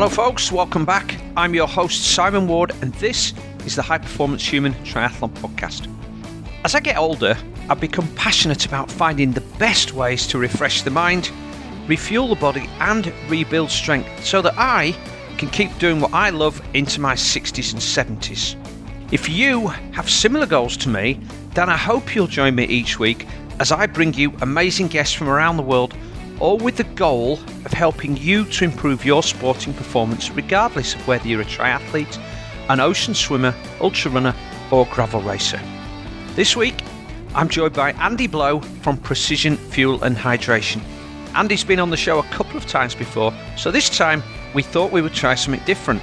Hello, folks. Welcome back. I'm your host, Simon Ward, and this is the High Performance Human Triathlon Podcast. As I get older, I've become passionate about finding the best ways to refresh the mind, refuel the body, and rebuild strength so that I can keep doing what I love into my 60s and 70s. If you have similar goals to me, then I hope you'll join me each week as I bring you amazing guests from around the world, all with the goal of helping you to improve your sporting performance, regardless of whether you're a triathlete, an ocean swimmer, ultra runner, or gravel racer. This week, I'm joined by Andy Blow from Precision Fuel and Hydration. Andy's been on the show a couple of times before, so this time we thought we would try something different.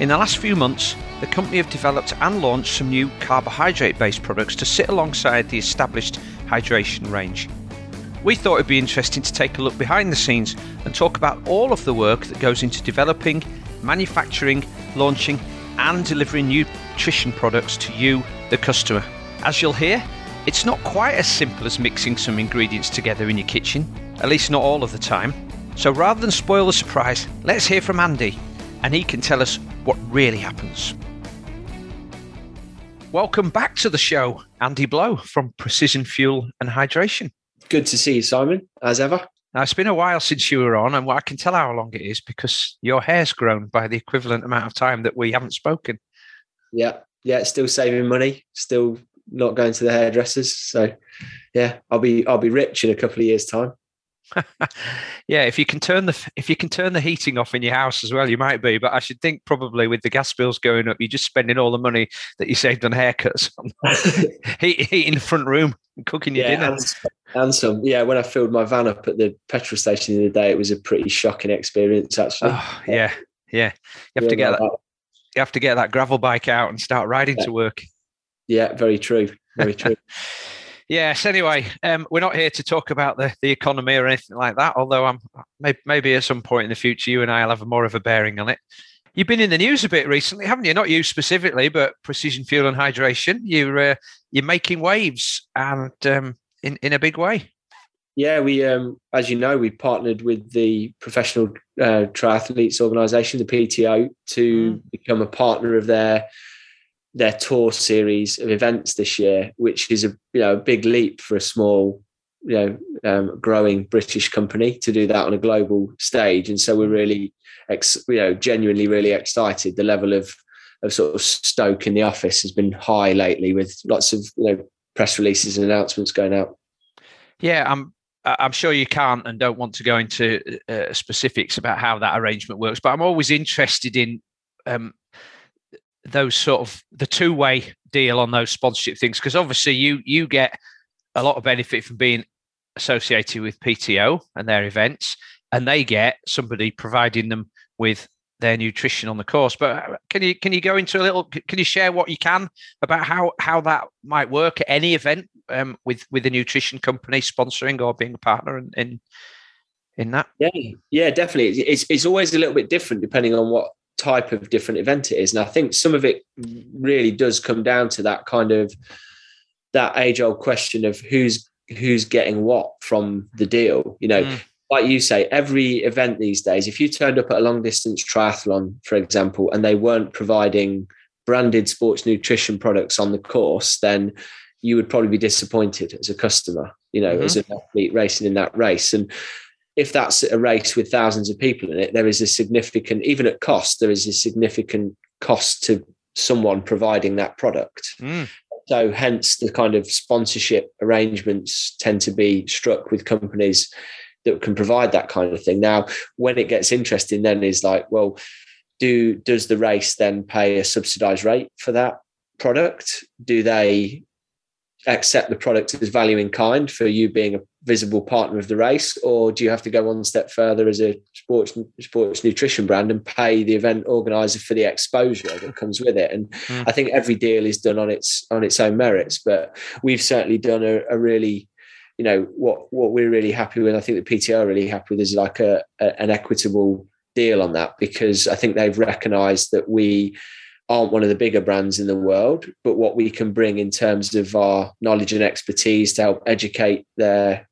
In the last few months, the company have developed and launched some new carbohydrate based products to sit alongside the established hydration range. We thought it'd be interesting to take a look behind the scenes and talk about all of the work that goes into developing, manufacturing, launching, and delivering nutrition products to you, the customer. As you'll hear, it's not quite as simple as mixing some ingredients together in your kitchen, at least not all of the time. So rather than spoil the surprise, let's hear from Andy, and he can tell us what really happens. Welcome back to the show, Andy Blow from Precision Fuel and Hydration. Good to see you, Simon, as ever. Now, it's been a while since you were on, and I can tell how long it is because your hair's grown by the equivalent amount of time that we haven't spoken. Yeah, yeah, still saving money, still not going to the hairdressers. So, yeah, I'll be I'll be rich in a couple of years' time. yeah, if you can turn the if you can turn the heating off in your house as well, you might be. But I should think probably with the gas bills going up, you're just spending all the money that you saved on haircuts, heat, heating the front room, and cooking your yeah, dinner. And, some, yeah. When I filled my van up at the petrol station the other day, it was a pretty shocking experience. Actually, oh, yeah, yeah. You have to get that. You have to get that gravel bike out and start riding yeah. to work. Yeah, very true. Very true. Yes. Anyway, um, we're not here to talk about the, the economy or anything like that. Although I'm maybe, maybe at some point in the future, you and I'll have more of a bearing on it. You've been in the news a bit recently, haven't you? Not you specifically, but Precision Fuel and Hydration. You're uh, you're making waves and um, in in a big way. Yeah, we um, as you know, we partnered with the Professional uh, Triathletes Organisation, the PTO, to mm. become a partner of their their tour series of events this year, which is a you know a big leap for a small you know um, growing British company to do that on a global stage. And so we're really ex, you know genuinely really excited. The level of of sort of stoke in the office has been high lately, with lots of you know press releases and announcements going out. Yeah, I'm I'm sure you can't and don't want to go into uh, specifics about how that arrangement works, but I'm always interested in um, those sort of the two way deal on those sponsorship things because obviously you you get a lot of benefit from being associated with PTO and their events, and they get somebody providing them with their nutrition on the course. But uh, can you can you go into a little? Can you share what you can about how how that might work at any event um, with with a nutrition company sponsoring or being a partner in, in in that? Yeah, yeah, definitely. It's it's always a little bit different depending on what type of different event it is. And I think some of it really does come down to that kind of that age old question of who's who's getting what from the deal. You know, mm. Like you say, every event these days, if you turned up at a long distance triathlon, for example, and they weren't providing branded sports nutrition products on the course, then you would probably be disappointed as a customer, you know, mm-hmm. as an athlete racing in that race. And if that's a race with thousands of people in it, there is a significant, even at cost, there is a significant cost to someone providing that product. Mm. So, hence, the kind of sponsorship arrangements tend to be struck with companies that can provide that kind of thing. Now, when it gets interesting, then is like, well, do does the race then pay a subsidized rate for that product? Do they accept the product as value in kind for you being a visible partner of the race, or do you have to go one step further as a sports sports nutrition brand and pay the event organizer for the exposure that comes with it? And mm. I think every deal is done on its on its own merits, but we've certainly done a, a really you know what what we're really happy with. I think the PTO are really happy with is like a, a an equitable deal on that because I think they've recognised that we aren't one of the bigger brands in the world, but what we can bring in terms of our knowledge and expertise to help educate their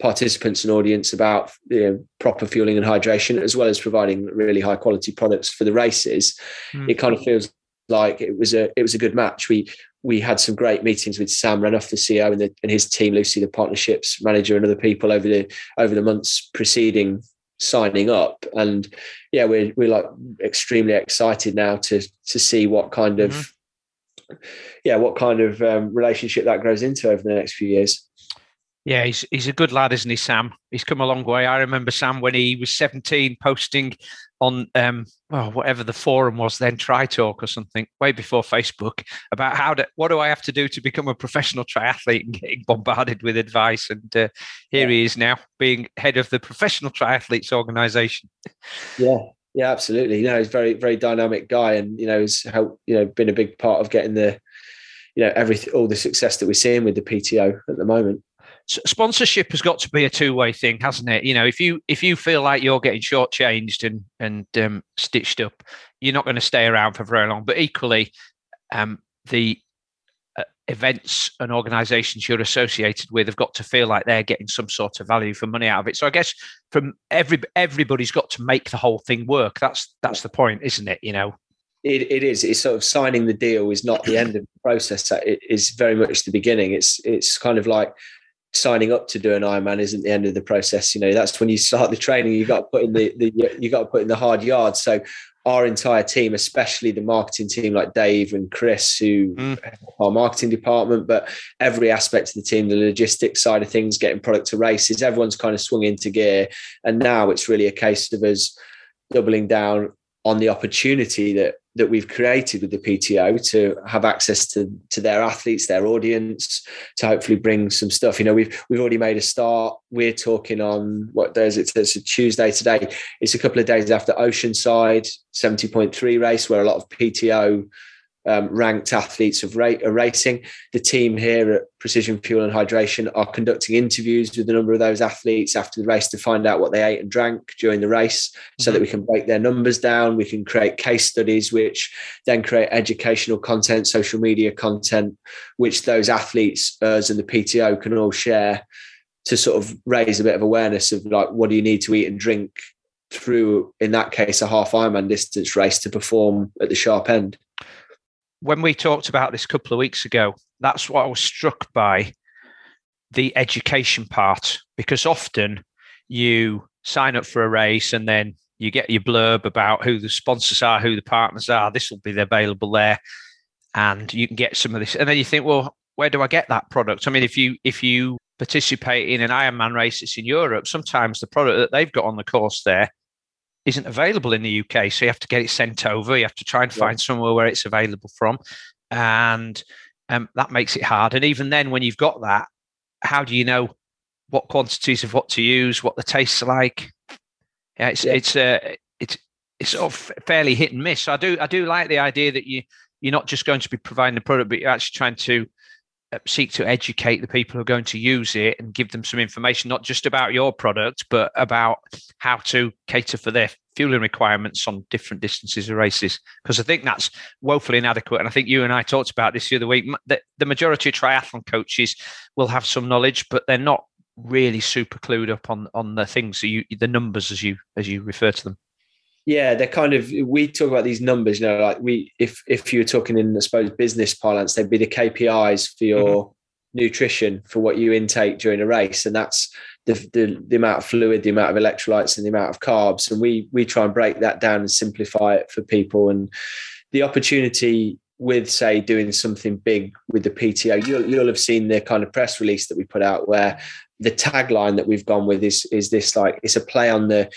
participants and audience about you know, proper fueling and hydration, as well as providing really high quality products for the races, mm. it kind of feels like it was a it was a good match. We we had some great meetings with Sam Renouf, the CEO, and, the, and his team, Lucy, the partnerships manager, and other people over the over the months preceding signing up. And yeah, we're we're like extremely excited now to to see what kind of mm-hmm. yeah what kind of um, relationship that grows into over the next few years. Yeah, he's he's a good lad, isn't he, Sam? He's come a long way. I remember Sam when he was 17 posting on um oh, whatever the forum was then, Tri Talk or something, way before Facebook, about how to what do I have to do to become a professional triathlete and getting bombarded with advice. And uh, here yeah. he is now, being head of the Professional Triathletes Organisation. Yeah, yeah, absolutely. You know, he's very very dynamic guy, and you know, he's helped you know been a big part of getting the you know everything all the success that we're seeing with the PTO at the moment sponsorship has got to be a two-way thing, hasn't it? You know, if you if you feel like you're getting shortchanged and and um, stitched up, you're not going to stay around for very long. But equally, um, the uh, events and organisations you're associated with have got to feel like they're getting some sort of value for money out of it. So I guess from every everybody's got to make the whole thing work. That's that's the point, isn't it? You know. It, it is. It's sort of signing the deal is not the end of the process. It is very much the beginning. It's it's kind of like signing up to do an Ironman isn't the end of the process. You know, that's when you start the training. You got to put in the, the you got to put in the hard yards. So our entire team, especially the marketing team like Dave and Chris, who mm. our marketing department, but every aspect of the team, the logistics side of things, getting product to races, everyone's kind of swung into gear. And now it's really a case of us doubling down on the opportunity that that we've created with the PTO to have access to to their athletes, their audience, to hopefully bring some stuff. You know, we've we've already made a start. We're talking on what day it? It's a Tuesday today. It's a couple of days after Oceanside 70.3 race, where a lot of PTO um, ranked athletes of ra- racing. The team here at Precision Fuel and Hydration are conducting interviews with a number of those athletes after the race to find out what they ate and drank during the race mm-hmm. so that mm-hmm. we can break their numbers down. We can create case studies, which then create educational content, social media content, which those athletes, us and the PTO can all share to sort of raise a bit of awareness of like, what do you need to eat and drink through, in that case, a half Ironman distance race to perform at the sharp end when we talked about this a couple of weeks ago, that's what I was struck by the education part, because often you sign up for a race and then you get your blurb about who the sponsors are, who the partners are. This will be available there, and you can get some of this. And then you think, well, where do I get that product? I mean, if you if you participate in an Ironman race that's in Europe, sometimes the product that they've got on the course there isn't available in the UK. So you have to get it sent over. You have to try and yeah. find somewhere where it's available from. And um, that makes it hard. And even then, when you've got that, how do you know what quantities of what to use, what the tastes like? Yeah, it's yeah. it's uh, it's it's sort of fairly hit and miss. So I do I do like the idea that you you're not just going to be providing the product, but you're actually trying to Uh, seek to educate the people who are going to use it and give them some information, not just about your product, but about how to cater for their fueling requirements on different distances of races. Because I think that's woefully inadequate. And I think you and I talked about this the other week. The, the majority of triathlon coaches will have some knowledge, but they're not really super clued up on on the things you the numbers as you as you refer to them yeah, they're kind of we talk about these numbers, you know, like we if if you were talking in I suppose business parlance, they'd be the KPIs for your mm-hmm. nutrition for what you intake during a race. And that's the, the the amount of fluid, the amount of electrolytes and the amount of carbs. And we we try and break that down and simplify it for people. And the opportunity with say doing something big with the PTO, you'll, you'll have seen the kind of press release that we put out where the tagline that we've gone with is is this like it's a play on the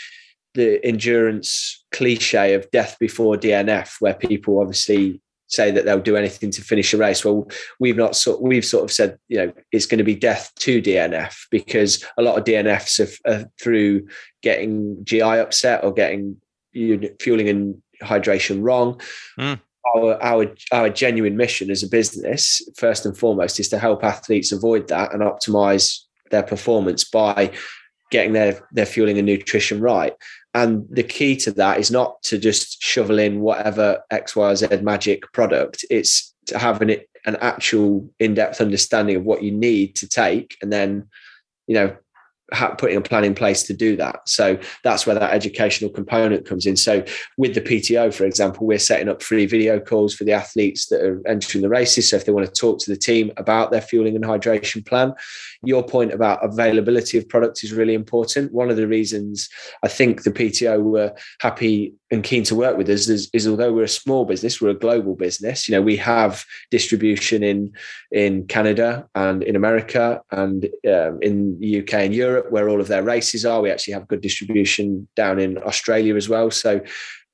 the endurance cliche of death before DNF, where people obviously say that they'll do anything to finish a race. Well, we've not sort we've sort of said you know it's going to be death to DNF because a lot of DNFs are, are through getting GI upset or getting fueling and hydration wrong. Mm. Our, our our genuine mission as a business, first and foremost, is to help athletes avoid that and optimize their performance by getting their their fueling and nutrition right. And the key to that is not to just shovel in whatever X, Y, Z magic product. It's to have an, an actual in-depth understanding of what you need to take, and then, you know, putting a plan in place to do that. So that's where that educational component comes in. So with the PTO, for example, we're setting up free video calls for the athletes that are entering the races. So if they want to talk to the team about their fueling and hydration plan, your point about availability of product is really important. One of the reasons I think the PTO were happy and keen to work with us is, is although we're a small business, we're a global business. You know, we have distribution in in Canada and in America and um, in the UK and Europe, where all of their races are. We actually have good distribution down in Australia as well. So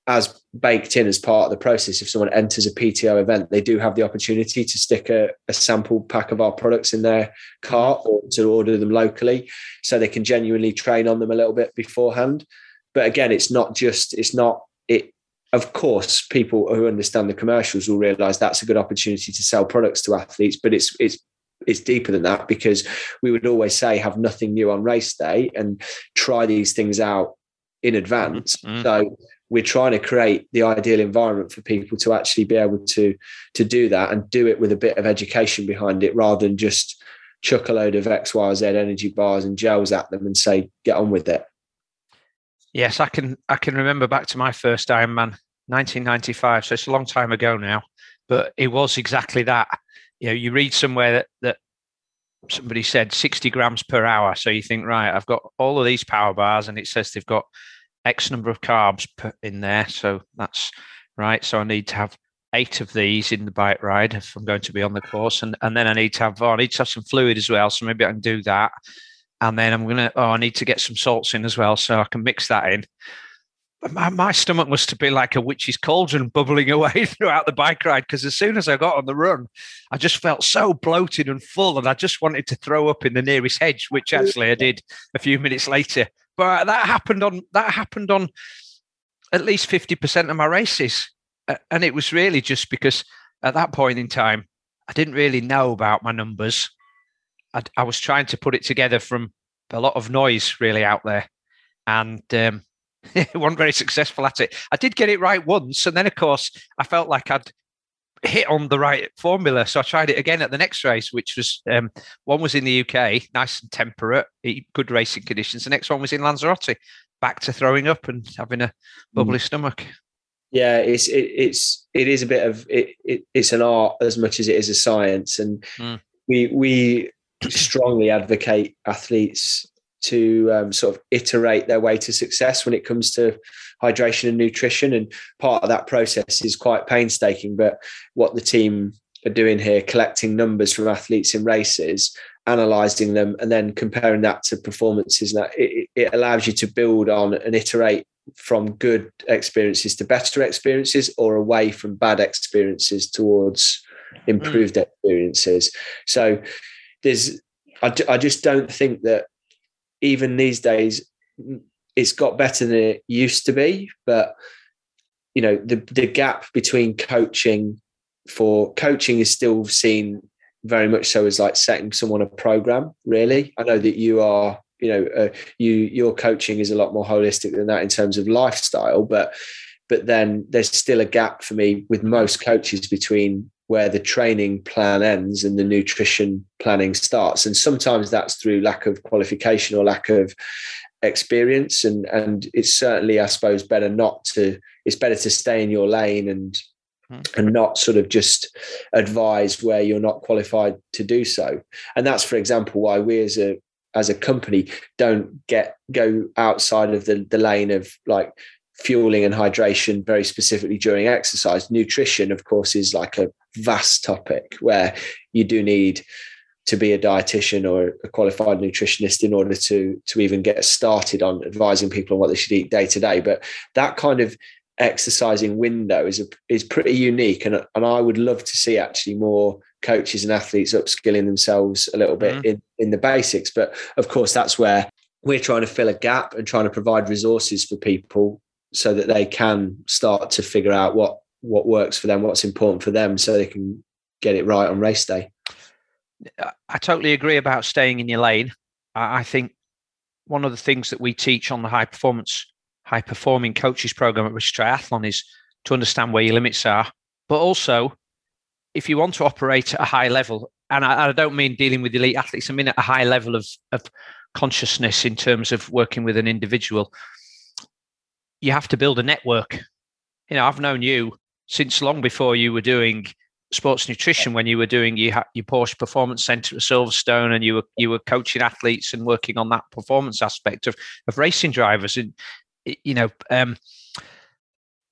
as baked in as part of the process, if someone enters a PTO event, they do have the opportunity to stick a, a, sample pack of our products in their cart or to order them locally so they can genuinely train on them a little bit beforehand. But again, it's not just, it's not, it, of course, people who understand the commercials will realize that's a good opportunity to sell products to athletes, but it's, it's, it's deeper than that because we would always say have nothing new on race day and try these things out in advance. Mm-hmm. So we're trying to create the ideal environment for people to actually be able to to do that and do it with a bit of education behind it rather than just chuck a load of X, Y, Z energy bars and gels at them and say, get on with it. Yes, I can I can remember back to my first Ironman, 1995. So it's a long time ago now, but it was exactly that. You know, you read somewhere that that somebody said 60 grams per hour. So you think, right, I've got all of these power bars and it says they've got X number of carbs put in there. So that's right. So I need to have eight of these in the bike ride if I'm going to be on the course. And, and then I need to have, oh, I need to have some fluid as well. So maybe I can do that. And then I'm going to, oh, I need to get some salts in as well. So I can mix that in. My, my stomach must have been like a witch's cauldron bubbling away throughout the bike ride because as soon as I got on the run, I just felt so bloated and full, and I just wanted to throw up in the nearest hedge, which actually I did a few minutes later. But that happened on that happened on at least fifty percent of my races, and it was really just because at that point in time I didn't really know about my numbers. I, I was trying to put it together from a lot of noise really out there, and um, wasn't very successful at it. I did get it right once, and then of course I felt like I'd hit on the right formula. So I tried it again at the next race, which was um, one was in the UK, nice and temperate, good racing conditions. The next one was in Lanzarote, back to throwing up and having a bubbly mm. stomach. Yeah, it's it, it's it is a bit of it, it, It's an art as much as it is a science, and mm. we we strongly advocate athletes to um, sort of iterate their way to success when it comes to hydration and nutrition. And part of that process is quite painstaking. But what the team are doing here, collecting numbers from athletes in races, analyzing them, and then comparing that to performances, that it, it allows you to build on and iterate from good experiences to better experiences or away from bad experiences towards improved mm. experiences. So there's, I, I just don't think that even these days, it's got better than it used to be. But you know, the the gap between coaching for coaching is still seen very much so as like setting someone a program. Really, I know that you are. You know, uh, you your coaching is a lot more holistic than that in terms of lifestyle, but but then there's still a gap for me with most coaches between where the training plan ends and the nutrition planning starts. And sometimes that's through lack of qualification or lack of experience. And and it's certainly, I suppose, better not to. It's better to stay in your lane and mm. and not sort of just advise where you're not qualified to do so. And that's, for example, why we as a as a company don't get go outside of the the lane of like fueling and hydration very specifically during exercise. Nutrition, of course, is like a vast topic where you do need to be a dietitian or a qualified nutritionist in order to to even get started on advising people on what they should eat day to day. But that kind of exercising window is a, is pretty unique, and and I would love to see actually more coaches and athletes upskilling themselves a little bit mm-hmm. in in the basics. But of course, that's where we're trying to fill a gap and trying to provide resources for people so that they can start to figure out what what works for them, what's important for them, so they can get it right on race day. Uh, I totally agree about staying in your lane. I think one of the things that we teach on the high performance, high performing coaches program at British Triathlon is to understand where your limits are, but also if you want to operate at a high level, and I, I don't mean dealing with elite athletes, I mean at a high level of, of consciousness in terms of working with an individual, you have to build a network. You know, I've known you since long before you were doing sports nutrition when you were doing your, your Porsche Performance Center at Silverstone and you were you were coaching athletes and working on that performance aspect of, of racing drivers and you know um,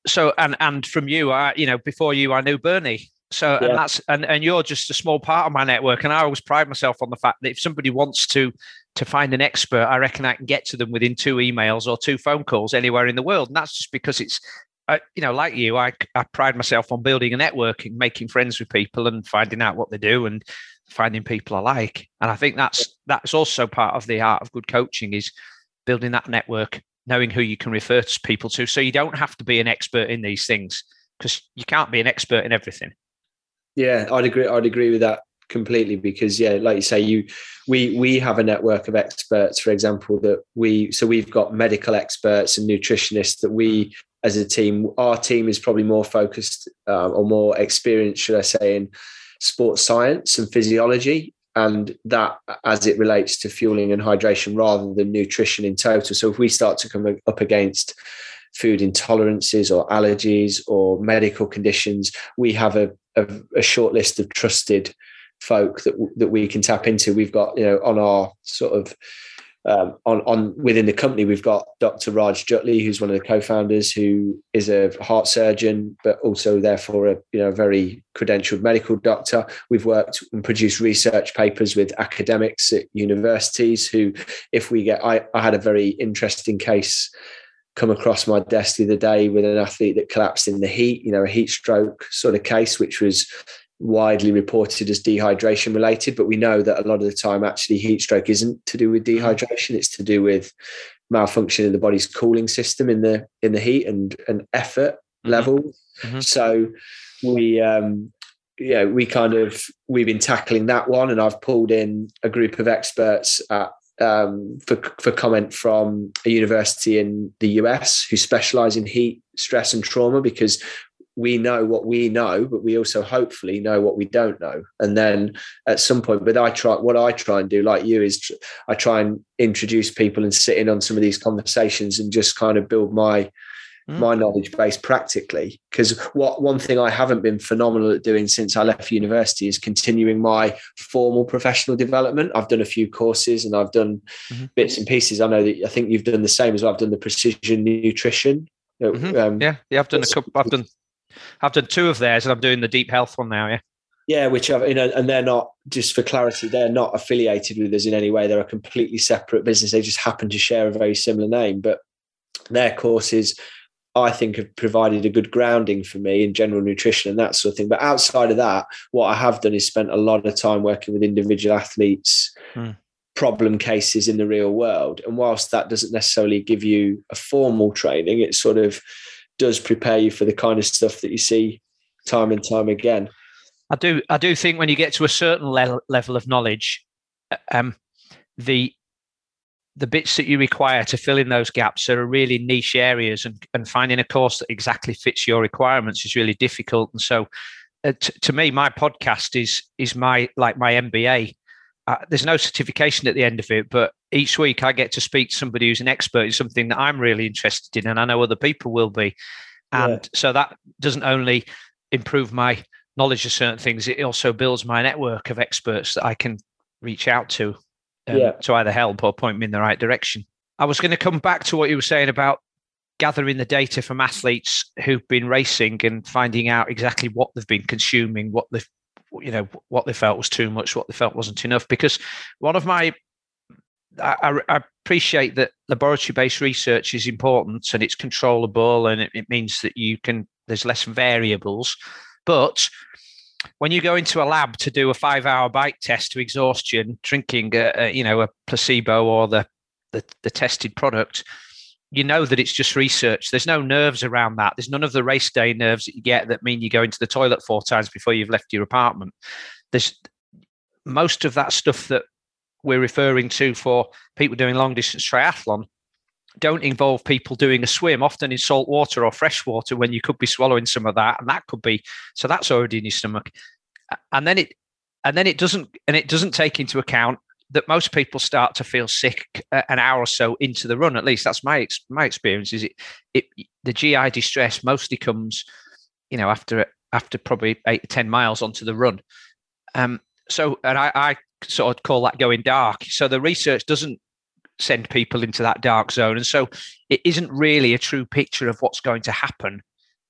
so and and from you I you know before you I knew Bernie so yeah. and that's and, and you're just a small part of my network and I always pride myself on the fact that if somebody wants to to find an expert I reckon I can get to them within two emails or two phone calls anywhere in the world and that's just because it's I, you know, like you, I, I pride myself on building a network and making friends with people and finding out what they do and finding people I like. And I think that's that's also part of the art of good coaching is building that network, knowing who you can refer to people to. So you don't have to be an expert in these things because you can't be an expert in everything. Yeah, I'd agree. I'd agree with that completely because yeah like you say you we we have a network of experts for example that we so we've got medical experts and nutritionists that we as a team. Our team is probably more focused uh, or more experienced, should I say, in sports science and physiology, and that as it relates to fueling and hydration rather than nutrition in total. So if we start to come up against food intolerances or allergies or medical conditions, we have a, a, a short list of trusted folk that that we can tap into. We've got you know on our sort of um, on, on within the company, we've got Dr. Raj Jutley, who's one of the co-founders, who is a heart surgeon, but also therefore a you know very credentialed medical doctor. We've worked and produced research papers with academics at universities. Who, if we get, I, I had a very interesting case come across my desk the other day with an athlete that collapsed in the heat, you know, a heat stroke sort of case, which was widely reported as dehydration related, but we know that a lot of the time actually heat stroke isn't to do with mm-hmm. dehydration; it's to do with malfunction in the body's cooling system in the in the heat and and effort mm-hmm. level. Mm-hmm. So we um yeah we kind of we've been tackling that one, and I've pulled in a group of experts at um, for for comment from a university in the US who specialize in heat stress and trauma because we know what we know, but we also hopefully know what we don't know. And then at some point, but I try what I try and do, like you, is I try and introduce people and sit in on some of these conversations and just kind of build my mm. my knowledge base practically. Because what one thing I haven't been phenomenal at doing since I left university is continuing my formal professional development. I've done a few courses and I've done mm-hmm. bits and pieces. I know that I think you've done the same as well. I've done the precision nutrition. Mm-hmm. Um, yeah, yeah, I've done a couple. I've done I've done two of theirs, and I'm doing the deep health one now. Yeah. Yeah, which I've, you know, and they're not just for clarity, they're not affiliated with us in any way. They're a completely separate business. They just happen to share a very similar name, but their courses, I think, have provided a good grounding for me in general nutrition and that sort of thing. But outside of that, what I have done is spent a lot of time working with individual athletes. Hmm. Problem cases in the real world. And whilst that doesn't necessarily give you a formal training, it sort of does prepare you for the kind of stuff that you see time and time again. I do. I do think when you get to a certain level level of knowledge, uh, um, the the bits that you require to fill in those gaps are really niche areas, and, and finding a course that exactly fits your requirements is really difficult. And so, uh, t- to me, my podcast is is my like my MBA uh, there's no certification at the end of it, but each week I get to speak to somebody who's an expert in something that I'm really interested in, and I know other people will be. And yeah. so that doesn't only improve my knowledge of certain things, it also builds my network of experts that I can reach out to um, yeah. to either help or point me in the right direction. I was going to come back to what you were saying about gathering the data from athletes who've been racing and finding out exactly what they've been consuming, what they've you know what they felt was too much, what they felt wasn't enough. Because one of my I, I appreciate that laboratory-based research is important and it's controllable, and it, it means that you can there's less variables. But when you go into a lab to do a five-hour bike test to exhaustion, drinking a, a, you know a placebo or the, the the tested product, you know that it's just research. There's no nerves around that. There's none of the race day nerves that you get that mean you go into the toilet four times before you've left your apartment. There's most of that stuff that we're referring to for people doing long distance triathlon don't involve people doing a swim, often in salt water or fresh water when you could be swallowing some of that. And that could be so that's already in your stomach. And then it and then it doesn't and it doesn't take into account that most people start to feel sick an hour or so into the run. At least that's my my experience. Is it it the GI distress mostly comes, you know, after after probably eight to ten miles onto the run. Um, so and I, I sort of call that going dark. So the research doesn't send people into that dark zone, and so it isn't really a true picture of what's going to happen.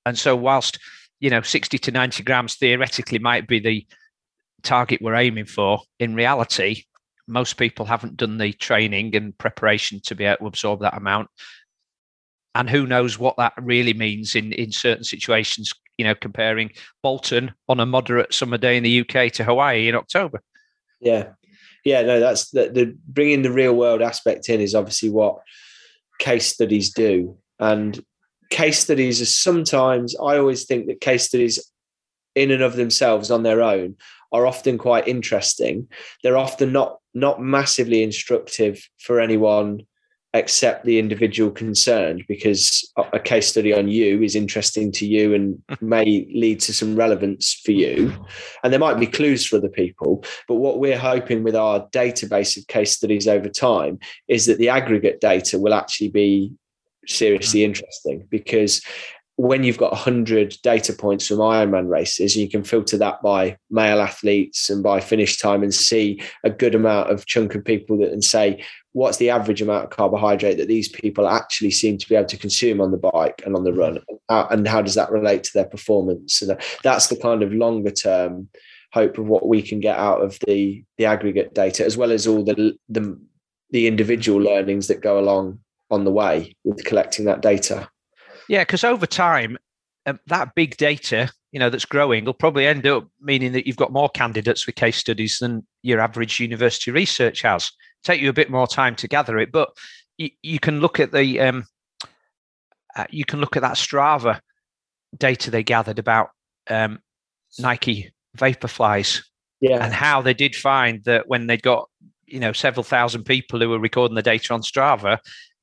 And so whilst you know 60 to 90 grams theoretically might be the target we're aiming for, in reality, most people haven't done the training and preparation to be able to absorb that amount. And who knows what that really means in, in certain situations, you know, comparing Bolton on a moderate summer day in the UK to Hawaii in October. Yeah. Yeah, no, that's the, the bringing the real world aspect in is obviously what case studies do. And case studies are sometimes, I always think that case studies in and of themselves on their own are often quite interesting. They're often not not massively instructive for anyone except the individual concerned because a case study on you is interesting to you and may lead to some relevance for you and there might be clues for other people but what we're hoping with our database of case studies over time is that the aggregate data will actually be seriously mm. interesting because when you've got 100 data points from Ironman races, you can filter that by male athletes and by finish time and see a good amount of chunk of people that and say, what's the average amount of carbohydrate that these people actually seem to be able to consume on the bike and on the run? And how does that relate to their performance? So that's the kind of longer term hope of what we can get out of the, the aggregate data, as well as all the, the, the individual learnings that go along on the way with collecting that data. Yeah, because over time, um, that big data, you know, that's growing will probably end up meaning that you've got more candidates with case studies than your average university research has. Take you a bit more time to gather it, but you, you can look at the um, uh, you can look at that Strava data they gathered about um, Nike Vaporflies, yeah, and how they did find that when they got you know several thousand people who were recording the data on Strava,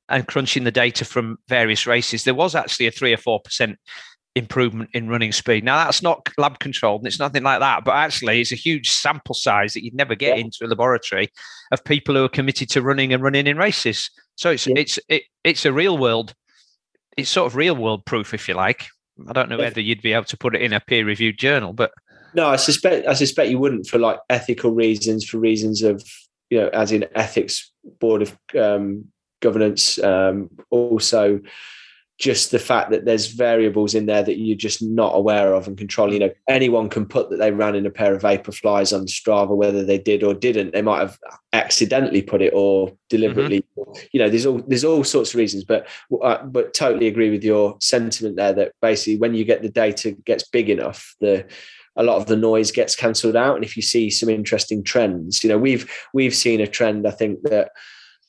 and crunching the data from various races, there was actually a three or four percent improvement in running speed. Now that's not lab controlled and it's nothing like that, but actually it's a huge sample size that you'd never get yeah. into a laboratory of people who are committed to running and running in races. So it's yeah. it's it, it's a real world, it's sort of real world proof, if you like. I don't know whether you'd be able to put it in a peer reviewed journal, but no, I suspect I suspect you wouldn't for like ethical reasons, for reasons of you know, as in ethics board of um, governance. Um, also, just the fact that there's variables in there that you're just not aware of and control. You know, anyone can put that they ran in a pair of Vaporflies on Strava, whether they did or didn't. They might have accidentally put it or deliberately. Mm-hmm. You know, there's all there's all sorts of reasons. But uh, but totally agree with your sentiment there. That basically, when you get the data gets big enough, the a lot of the noise gets cancelled out. And if you see some interesting trends, you know, we've we've seen a trend. I think that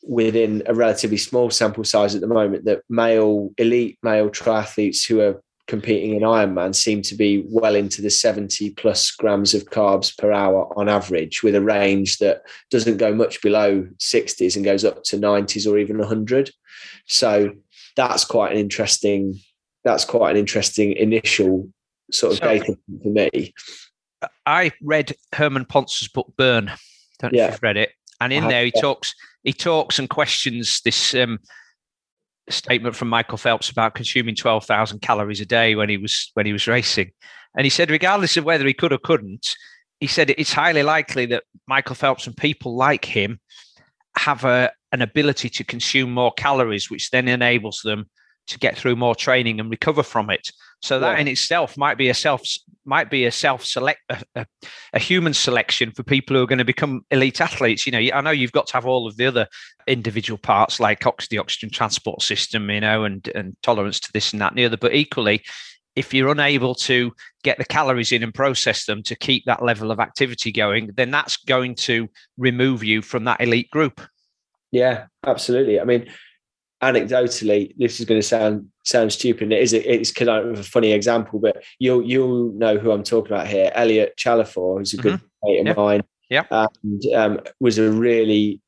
within a relatively small sample size at the moment that male elite male triathletes who are competing in Ironman seem to be well into the 70 plus grams of carbs per hour on average, with a range that doesn't go much below 60s and goes up to 90s or even 100. So that's quite an interesting. That's quite an interesting initial sort of so, data for me. I read Herman Pontzer's book Burn. Don't know yeah. if you've read it. And in there, he talks he talks and questions this um, statement from Michael Phelps about consuming twelve thousand calories a day when he was when he was racing, and he said, regardless of whether he could or couldn't, he said it's highly likely that Michael Phelps and people like him have a an ability to consume more calories, which then enables them to get through more training and recover from it. So that yeah. in itself might be a self might be a self select a, a, a, human selection for people who are going to become elite athletes. You know, I know you've got to have all of the other individual parts like the oxygen transport system, you know, and and tolerance to this and that and the other. But equally, if you're unable to get the calories in and process them to keep that level of activity going, then that's going to remove you from that elite group. Yeah, absolutely. I mean, anecdotally, this is going to sound sound stupid. It is it's kind of a funny example, but you'll you'll know who I'm talking about here. Elliot Chalifour, who's a good mm-hmm. mate of yep. mine, yeah, and um, was a really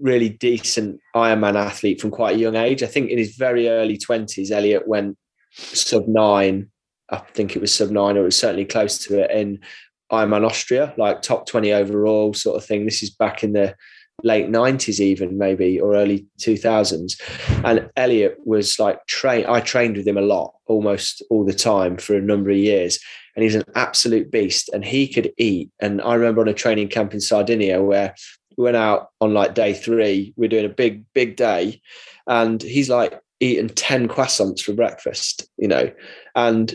really decent Ironman athlete from quite a young age. I think in his very early twenties, Elliot went sub nine. I think it was sub nine, or it was certainly close to it in Ironman Austria, like top twenty overall sort of thing. This is back in the late 90s even maybe or early 2000s and elliot was like train i trained with him a lot almost all the time for a number of years. And he's an absolute beast and he could eat. And i remember on a training camp in sardinia where we went out on like day three we're doing a big big day and he's like eating 10 croissants for breakfast you know? And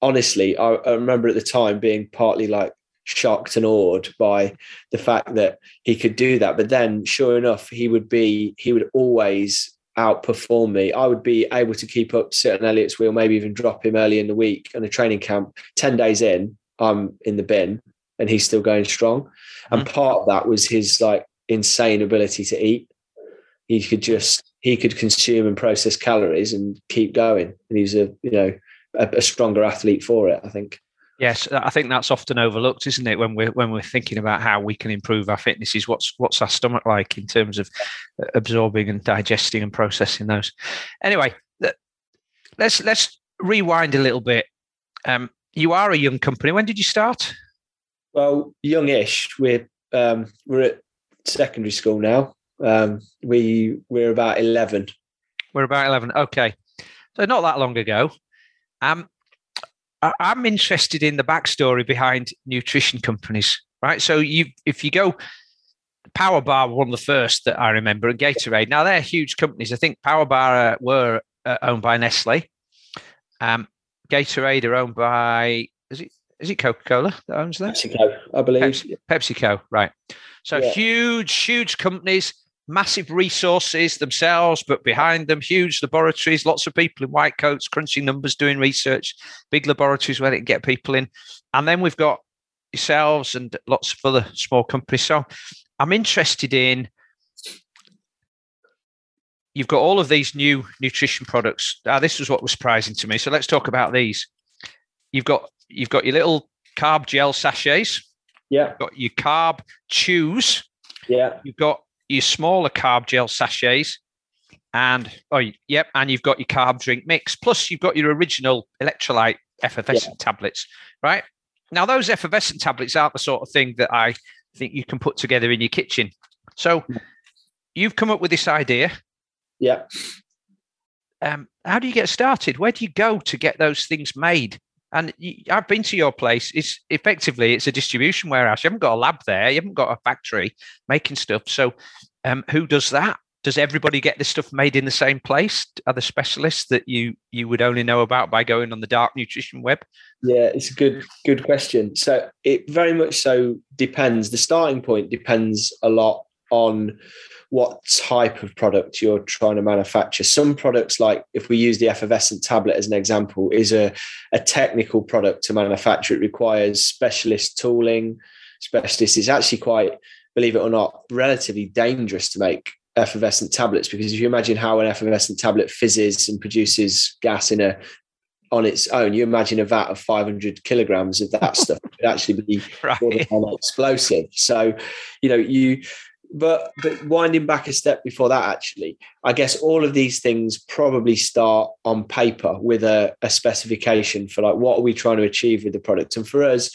honestly I, I remember at the time being partly like shocked and awed by the fact that he could do that. But then, sure enough, he would be he would always outperform me. I would be able to keep up sitting Elliot's wheel, maybe even drop him early in the week on a training camp. Ten days in, I'm in the bin, and he's still going strong. Mm-hmm. And part of that was his like insane ability to eat. He could just he could consume and process calories and keep going, and he's a you know a, a stronger athlete for it. I think. Yes, I think that's often overlooked, isn't it? When we're when we're thinking about how we can improve our fitness, is what's what's our stomach like in terms of uh, absorbing and digesting and processing those. Anyway, let's let's rewind a little bit. Um, you are a young company. When did you start? Well, youngish. We're um, we're at secondary school now. Um, we we're about eleven. We're about eleven. Okay, so not that long ago. Um, I'm interested in the backstory behind nutrition companies, right? So you, if you go, Power Bar one of the first that I remember, and Gatorade. Now they're huge companies. I think Power Bar uh, were uh, owned by Nestle. Um, Gatorade are owned by is it is it Coca Cola that owns them? PepsiCo, I believe. Pepsi, PepsiCo, right? So yeah. huge, huge companies massive resources themselves, but behind them, huge laboratories, lots of people in white coats crunching numbers, doing research, big laboratories where they can get people in. And then we've got yourselves and lots of other small companies. So I'm interested in you've got all of these new nutrition products. Now, this was what was surprising to me. So let's talk about these. You've got you've got your little carb gel sachets. Yeah. You've got your carb chews. Yeah. You've got your smaller carb gel sachets, and oh, yep, and you've got your carb drink mix. Plus, you've got your original electrolyte effervescent yeah. tablets, right? Now, those effervescent tablets aren't the sort of thing that I think you can put together in your kitchen. So, you've come up with this idea. Yeah. Um, how do you get started? Where do you go to get those things made? And I've been to your place. It's effectively it's a distribution warehouse. You haven't got a lab there. You haven't got a factory making stuff. So, um, who does that? Does everybody get this stuff made in the same place? Are there specialists that you you would only know about by going on the dark nutrition web? Yeah, it's a good good question. So it very much so depends. The starting point depends a lot on what type of product you're trying to manufacture. Some products, like if we use the effervescent tablet as an example, is a, a technical product to manufacture. It requires specialist tooling, specialist. It's actually quite, believe it or not, relatively dangerous to make effervescent tablets because if you imagine how an effervescent tablet fizzes and produces gas in a on its own, you imagine a vat of 500 kilograms of that stuff could actually be right. explosive. So, you know, you but but winding back a step before that actually i guess all of these things probably start on paper with a, a, specification for like what are we trying to achieve with the product? And for us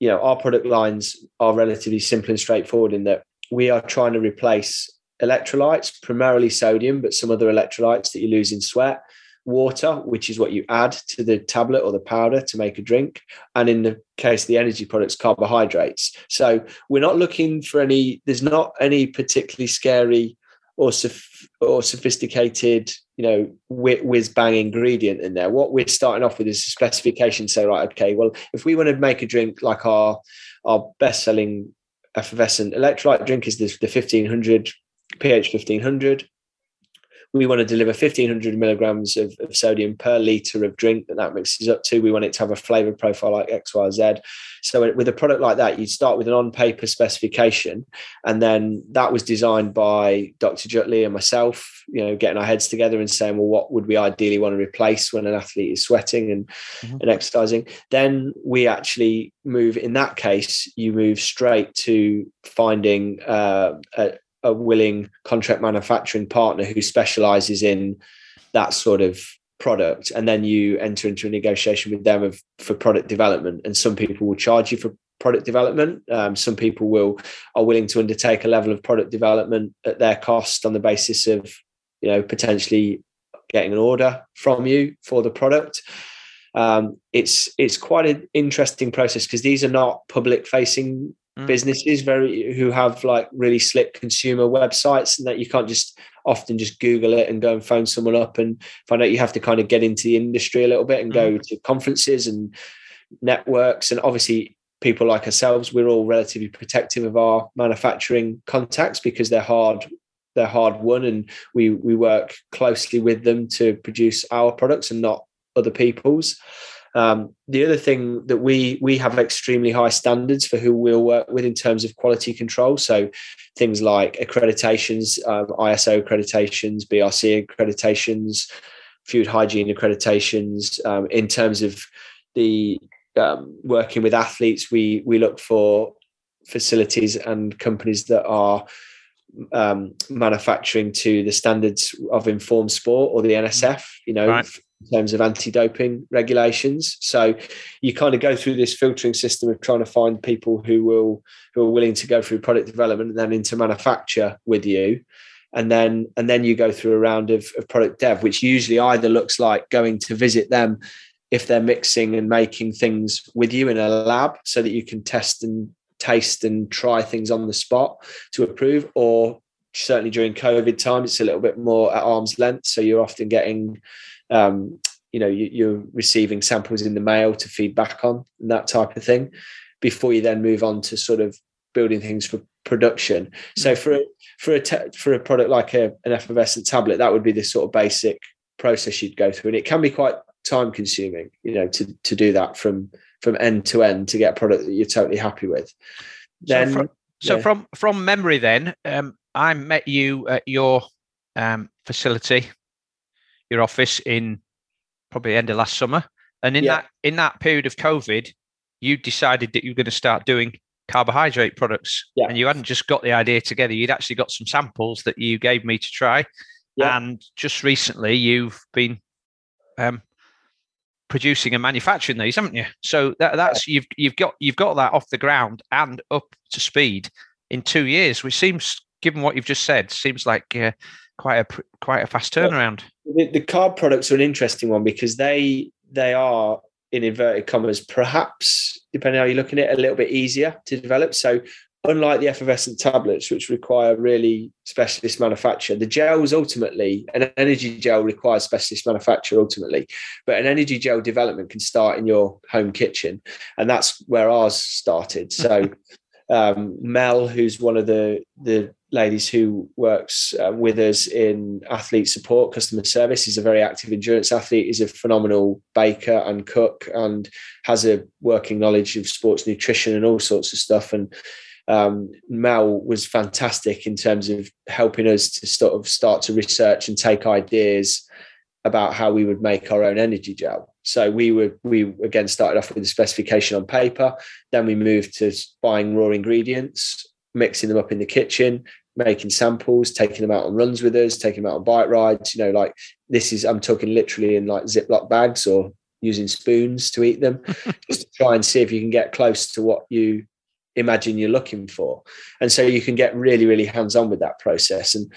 you know our product lines are relatively simple and straightforward in that we are trying to replace electrolytes primarily sodium but some other electrolytes that you lose in sweat water, which is what you add to the tablet or the powder to make a drink. And in the case of the energy products, carbohydrates. So we're not looking for any, there's not any particularly scary or, or sophisticated, you know, whiz bang ingredient in there. What we're starting off with is a specification. Say, right, okay, well, if we want to make a drink like our, our best selling effervescent electrolyte drink is the, the 1500 pH 1500 we want to deliver 1500 milligrams of, of, sodium per liter of drink that that mixes up to. We want it to have a flavor profile like X, Y, Z. So with a product like that, you start with an on-paper specification, and then that was designed by Dr. Jutley and myself. You know, getting our heads together and saying, well, what would we ideally want to replace when an athlete is sweating and mm-hmm. and exercising? Then we actually move. In that case, you move straight to finding uh, a, a willing contract manufacturing partner who specializes in that sort of product and then you enter into a negotiation with them of, for product development and some people will charge you for product development. Um, some people will are willing to undertake a level of product development at their cost on the basis of you know potentially getting an order from you for the product. Um, it's it's quite an interesting process because these are not public facing mm. businesses very who have like really slick consumer websites and that you can't just often just google it and go and phone someone up and find out you have to kind of get into the industry a little bit and mm. go to conferences and networks and obviously people like ourselves we're all relatively protective of our manufacturing contacts because they're hard they're hard won and we we work closely with them to produce our products and not other people's um, the other thing that we we have extremely high standards for who we'll work with in terms of quality control. So things like accreditations, um, ISO accreditations, BRC accreditations, food hygiene accreditations. Um, in terms of the um, working with athletes, we we look for facilities and companies that are um, manufacturing to the standards of informed sport or the NSF. You know, right in terms of anti-doping regulations. So you kind of go through this filtering system of trying to find people who will who are willing to go through product development and then into manufacture with you. And then and then you go through a round of, of product dev, which usually either looks like going to visit them if they're mixing and making things with you in a lab so that you can test and taste and try things on the spot to approve or certainly during covid time it's a little bit more at arm's length so you're often getting um, you know you, are receiving samples in the mail to feed back on and that type of thing before you then move on to sort of building things for production so mm. for a, for a te- for a product like a, an effervescent tablet that would be the sort of basic process you'd go through and it can be quite time consuming you know to to do that from from end to end to get a product that you're totally happy with then so from, so yeah. from, from memory then um, i met you at your um, facility your office in probably end of last summer, and in yeah. that in that period of COVID, you decided that you were going to start doing carbohydrate products, yeah. and you hadn't just got the idea together; you'd actually got some samples that you gave me to try. Yeah. And just recently, you've been um, producing and manufacturing these, haven't you? So that, that's you've you've got you've got that off the ground and up to speed in two years, which seems, given what you've just said, seems like uh, quite a quite a fast turnaround. The, the carb products are an interesting one because they they are in inverted commas, perhaps depending how you're looking at it, a little bit easier to develop. So unlike the effervescent tablets, which require really specialist manufacture, the gels ultimately, an energy gel requires specialist manufacture ultimately, but an energy gel development can start in your home kitchen. And that's where ours started. So um, Mel, who's one of the the ladies who works uh, with us in athlete support, customer service. He's a very active endurance athlete. He's a phenomenal baker and cook, and has a working knowledge of sports nutrition and all sorts of stuff. And um, Mel was fantastic in terms of helping us to sort of start to research and take ideas about how we would make our own energy gel. So we were we again started off with the specification on paper. Then we moved to buying raw ingredients, mixing them up in the kitchen, making samples, taking them out on runs with us, taking them out on bike rides. You know, like this is I'm talking literally in like Ziploc bags or using spoons to eat them, just to try and see if you can get close to what you imagine you're looking for. And so you can get really, really hands-on with that process. And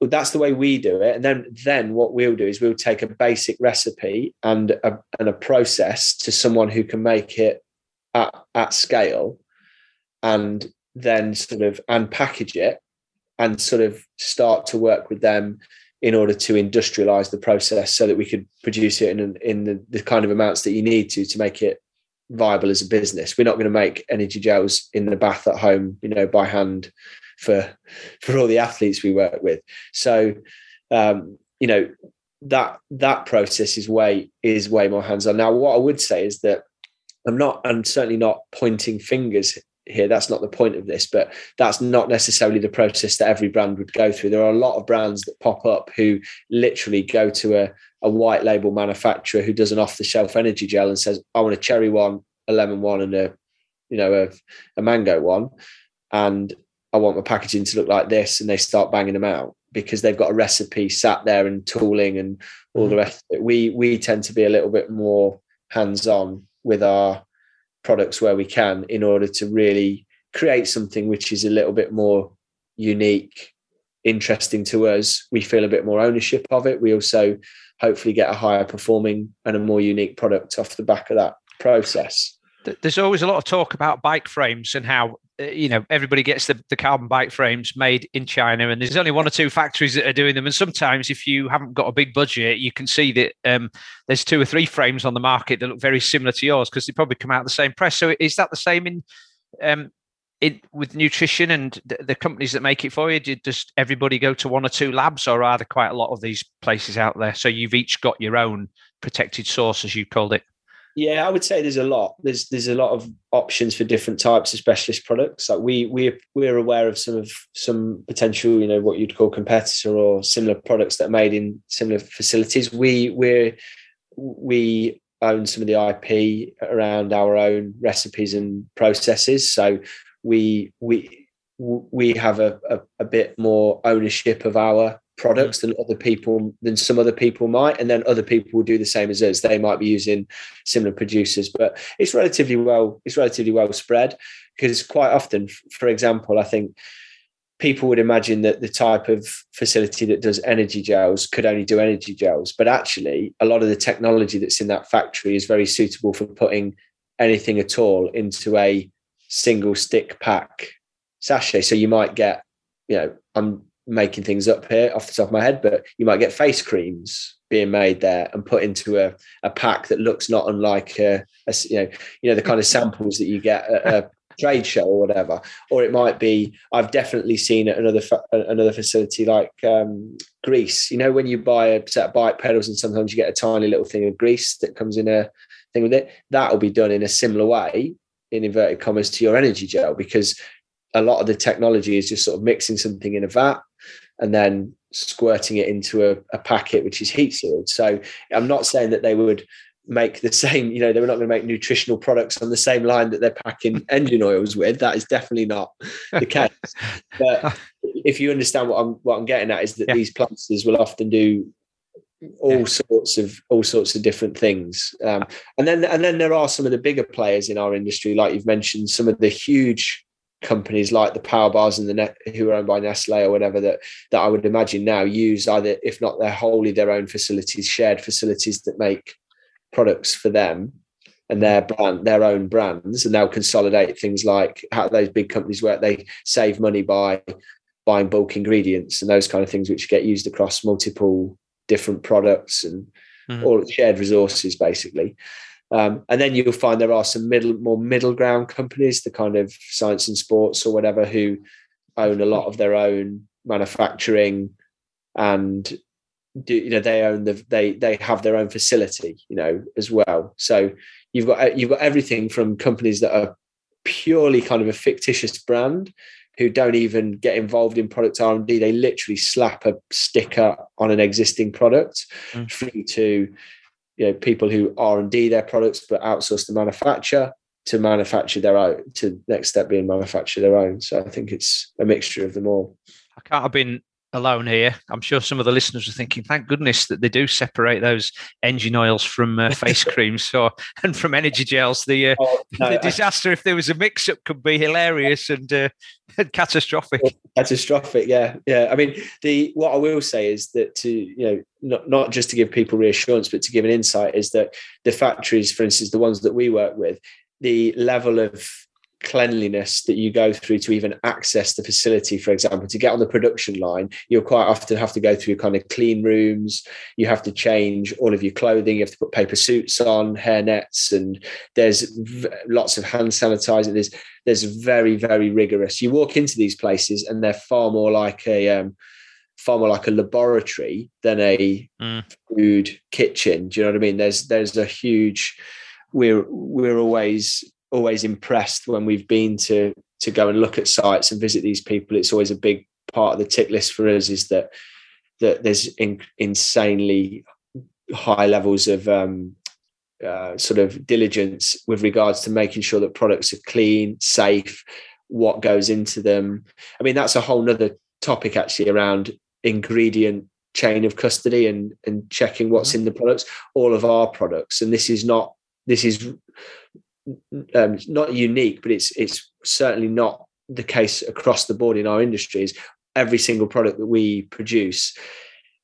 that's the way we do it. And then then what we'll do is we'll take a basic recipe and a, and a process to someone who can make it at, at scale and then sort of unpackage it and sort of start to work with them in order to industrialize the process so that we could produce it in, in the, the kind of amounts that you need to to make it viable as a business. We're not going to make energy gels in the bath at home, you know, by hand for for all the athletes we work with. So, um, you know, that that process is way is way more hands on. Now, what I would say is that I'm not, I'm certainly not pointing fingers here. That's not the point of this, but that's not necessarily the process that every brand would go through. There are a lot of brands that pop up who literally go to a, a white label manufacturer who does an off the shelf energy gel and says, I want a cherry one, a lemon one, and a you know a, a mango one, and I want my packaging to look like this, and they start banging them out because they've got a recipe sat there and tooling and all the mm-hmm. rest of it. We we tend to be a little bit more hands on with our products where we can in order to really create something which is a little bit more unique, interesting to us. We feel a bit more ownership of it. We also hopefully get a higher performing and a more unique product off the back of that process. There's always a lot of talk about bike frames and how you know everybody gets the, the carbon bike frames made in China, and there's only one or two factories that are doing them. And sometimes, if you haven't got a big budget, you can see that um, there's two or three frames on the market that look very similar to yours because they probably come out of the same press. So is that the same in um, it with nutrition and the, the, companies that make it for you? Did just everybody go to one or two labs, or are there quite a lot of these places out there? So you've each got your own protected source, as you called it. Yeah, I would say there's a lot. There's there's a lot of options for different types of specialist products. Like we we we're aware of some of some potential, you know, what you'd call competitor or similar products that are made in similar facilities. We we're we own some of the IP around our own recipes and processes. So we we we have a, a, a bit more ownership of our products than other people than some other people might and then other people will do the same as us. They might be using similar producers but it's relatively well it's relatively well spread because quite often for example i think people would imagine that the type of facility that does energy gels could only do energy gels but actually a lot of the technology that's in that factory is very suitable for putting anything at all into a single stick pack sachet. So you might get you know i'm making things up here off the top of my head, but you might get face creams being made there and put into a, a pack that looks not unlike a, a you know you know the kind of samples that you get at a trade show or whatever. Or it might be I've definitely seen at another another facility like um, grease. You know when you buy a set of bike pedals and sometimes you get a tiny little thing of grease that comes in a thing with it. That will be done in a similar way in inverted commas to your energy gel because a lot of the technology is just sort of mixing something in a vat and then squirting it into a, a packet which is heat sealed. So I'm not saying that they would make the same, you know, they were not going to make nutritional products on the same line that they're packing engine oils with. That is definitely not the case. but if you understand what I'm what I'm getting at is that yeah. these plasters will often do all yeah. sorts of all sorts of different things. Um, and then and then there are some of the bigger players in our industry, like you've mentioned, some of the huge companies like the power bars and the net who are owned by Nestle or whatever that that I would imagine now use either if not they're wholly their own facilities, shared facilities that make products for them and their brand, their own brands, and they'll consolidate things like how those big companies work they save money by buying bulk ingredients and those kind of things which get used across multiple different products and mm-hmm. all shared resources basically. Um, and then you'll find there are some middle, more middle ground companies, the kind of Science in Sports or whatever, who own a lot of their own manufacturing and do you know they own the they they have their own facility you know as well so you've got you've got everything from companies that are purely kind of a fictitious brand who don't even get involved in product r&d they literally slap a sticker on an existing product mm. through to you know people who R and D their products but outsource the manufacture to manufacture their own. To next step being manufacture their own. So I think it's a mixture of them all. I can't have been alone here. I'm sure some of the listeners are thinking, thank goodness that they do separate those engine oils from uh, face creams so, and from energy gels. The, uh, oh, no, the disaster, I, if there was a mix up, could be hilarious and, uh, and catastrophic. Catastrophic, yeah. Yeah. I mean, the what I will say is that to, you know, not, not just to give people reassurance, but to give an insight is that the factories, for instance, the ones that we work with, the level of cleanliness that you go through to even access the facility for example to get on the production line you'll quite often have to go through kind of clean rooms. You have to change all of your clothing. You have to put paper suits on hair nets and there's v- lots of hand sanitizing there's there's very very rigorous. You walk into these places and they're far more like a um, far more like a laboratory than a mm. food kitchen. Do you know what i mean? There's there's a huge we're we're always always impressed when we've been to to go and look at sites and visit these people. It's always a big part of the tick list for us is that that there's in, insanely high levels of um, uh, sort of diligence with regards to making sure that products are clean, safe, what goes into them. I mean, that's a whole nother topic actually around ingredient chain of custody and and checking what's mm-hmm. in the products all of our products and this is not this is um, not unique, but it's it's certainly not the case across the board in our industries. Every single product that we produce,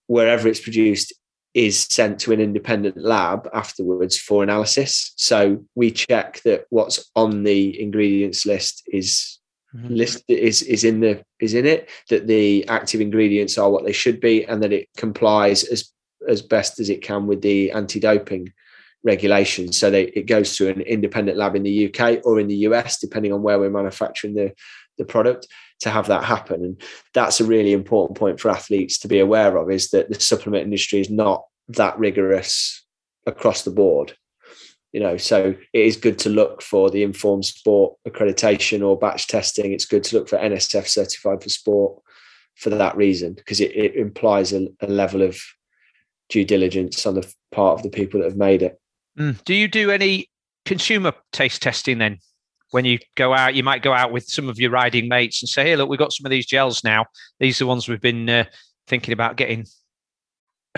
wherever it's produced, is sent to an independent lab afterwards for analysis. So we check that what's on the ingredients list is mm-hmm. list is is in the is in it, that the active ingredients are what they should be, and that it complies as as best as it can with the anti-doping regulations. So they, it goes to an independent lab in the UK or in the US, depending on where we're manufacturing the, the product, to have that happen. And that's a really important point for athletes to be aware of is that the supplement industry is not that rigorous across the board. You know, so it is good to look for the informed sport accreditation or batch testing. It's good to look for NSF certified for sport for that reason, because it, it implies a, a level of due diligence on the part of the people that have made it. Mm. Do you do any consumer taste testing then? When you go out, you might go out with some of your riding mates and say, "Hey, look, we've got some of these gels now. These are the ones we've been uh, thinking about getting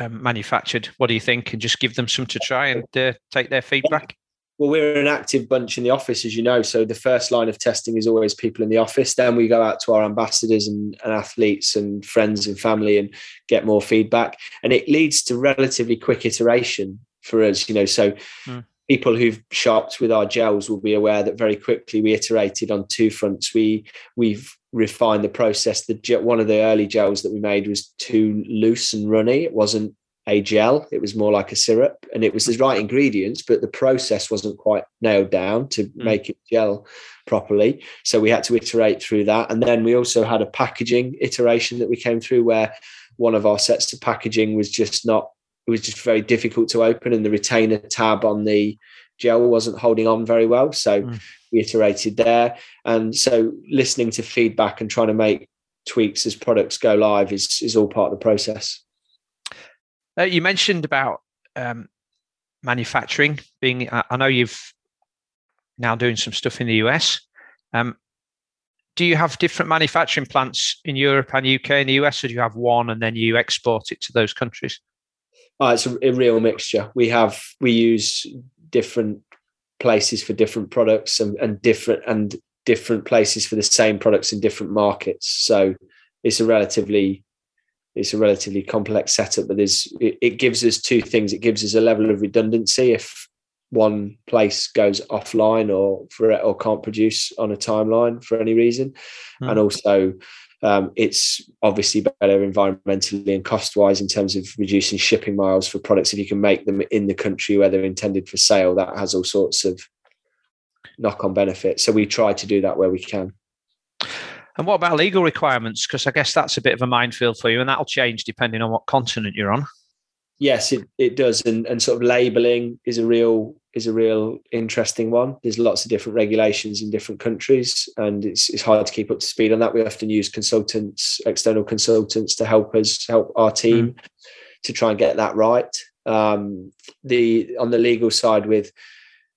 um, manufactured. What do you think?" And just give them some to try and uh, take their feedback. Well, we're an active bunch in the office, as you know. So the first line of testing is always people in the office. Then we go out to our ambassadors and, and athletes and friends and family and get more feedback. And it leads to relatively quick iteration for us, you know. So mm. people who've shopped with our gels will be aware that very quickly we iterated on two fronts. We we've refined the process. The one of the early gels that we made was too loose and runny. It wasn't a gel. It was more like a syrup, and it was the right ingredients, but the process wasn't quite nailed down to mm. make it gel properly. So we had to iterate through that, and then we also had a packaging iteration that we came through where one of our sets of packaging was just not it was just very difficult to open, and the retainer tab on the gel wasn't holding on very well. So mm. we iterated there, and so listening to feedback and trying to make tweaks as products go live is is all part of the process. Uh, you mentioned about um, manufacturing being. I know you've now doing some stuff in the US. Um, do you have different manufacturing plants in Europe and UK and the US, or do you have one and then you export it to those countries? Uh, it's a, a, real mixture. We have we use different places for different products and, and different and different places for the same products in different markets. So it's a relatively it's a relatively complex setup, but there's it, it gives us two things. It gives us a level of redundancy if one place goes offline or for or can't produce on a timeline for any reason, mm. and also um, it's obviously better environmentally and cost wise in terms of reducing shipping miles for products. If you can make them in the country where they're intended for sale, that has all sorts of knock on benefits. So we try to do that where we can. And what about legal requirements? Because I guess that's a bit of a minefield for you, and that'll change depending on what continent you're on yes, it, it does, and and sort of labeling is a real is a real interesting one. There's lots of different regulations in different countries, and it's it's hard to keep up to speed on that. We often use consultants, external consultants, to help us help our team mm. to try and get that right. Um, the on the legal side with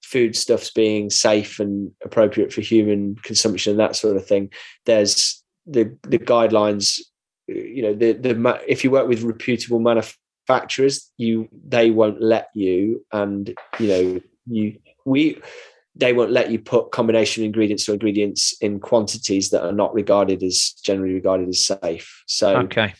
foodstuffs being safe and appropriate for human consumption and that sort of thing, there's the the guidelines you know the the if you work with reputable manufacturers manufacturers you they won't let you and you know you we they won't let you put combination ingredients or ingredients in quantities that are not regarded as generally regarded as safe. So okay.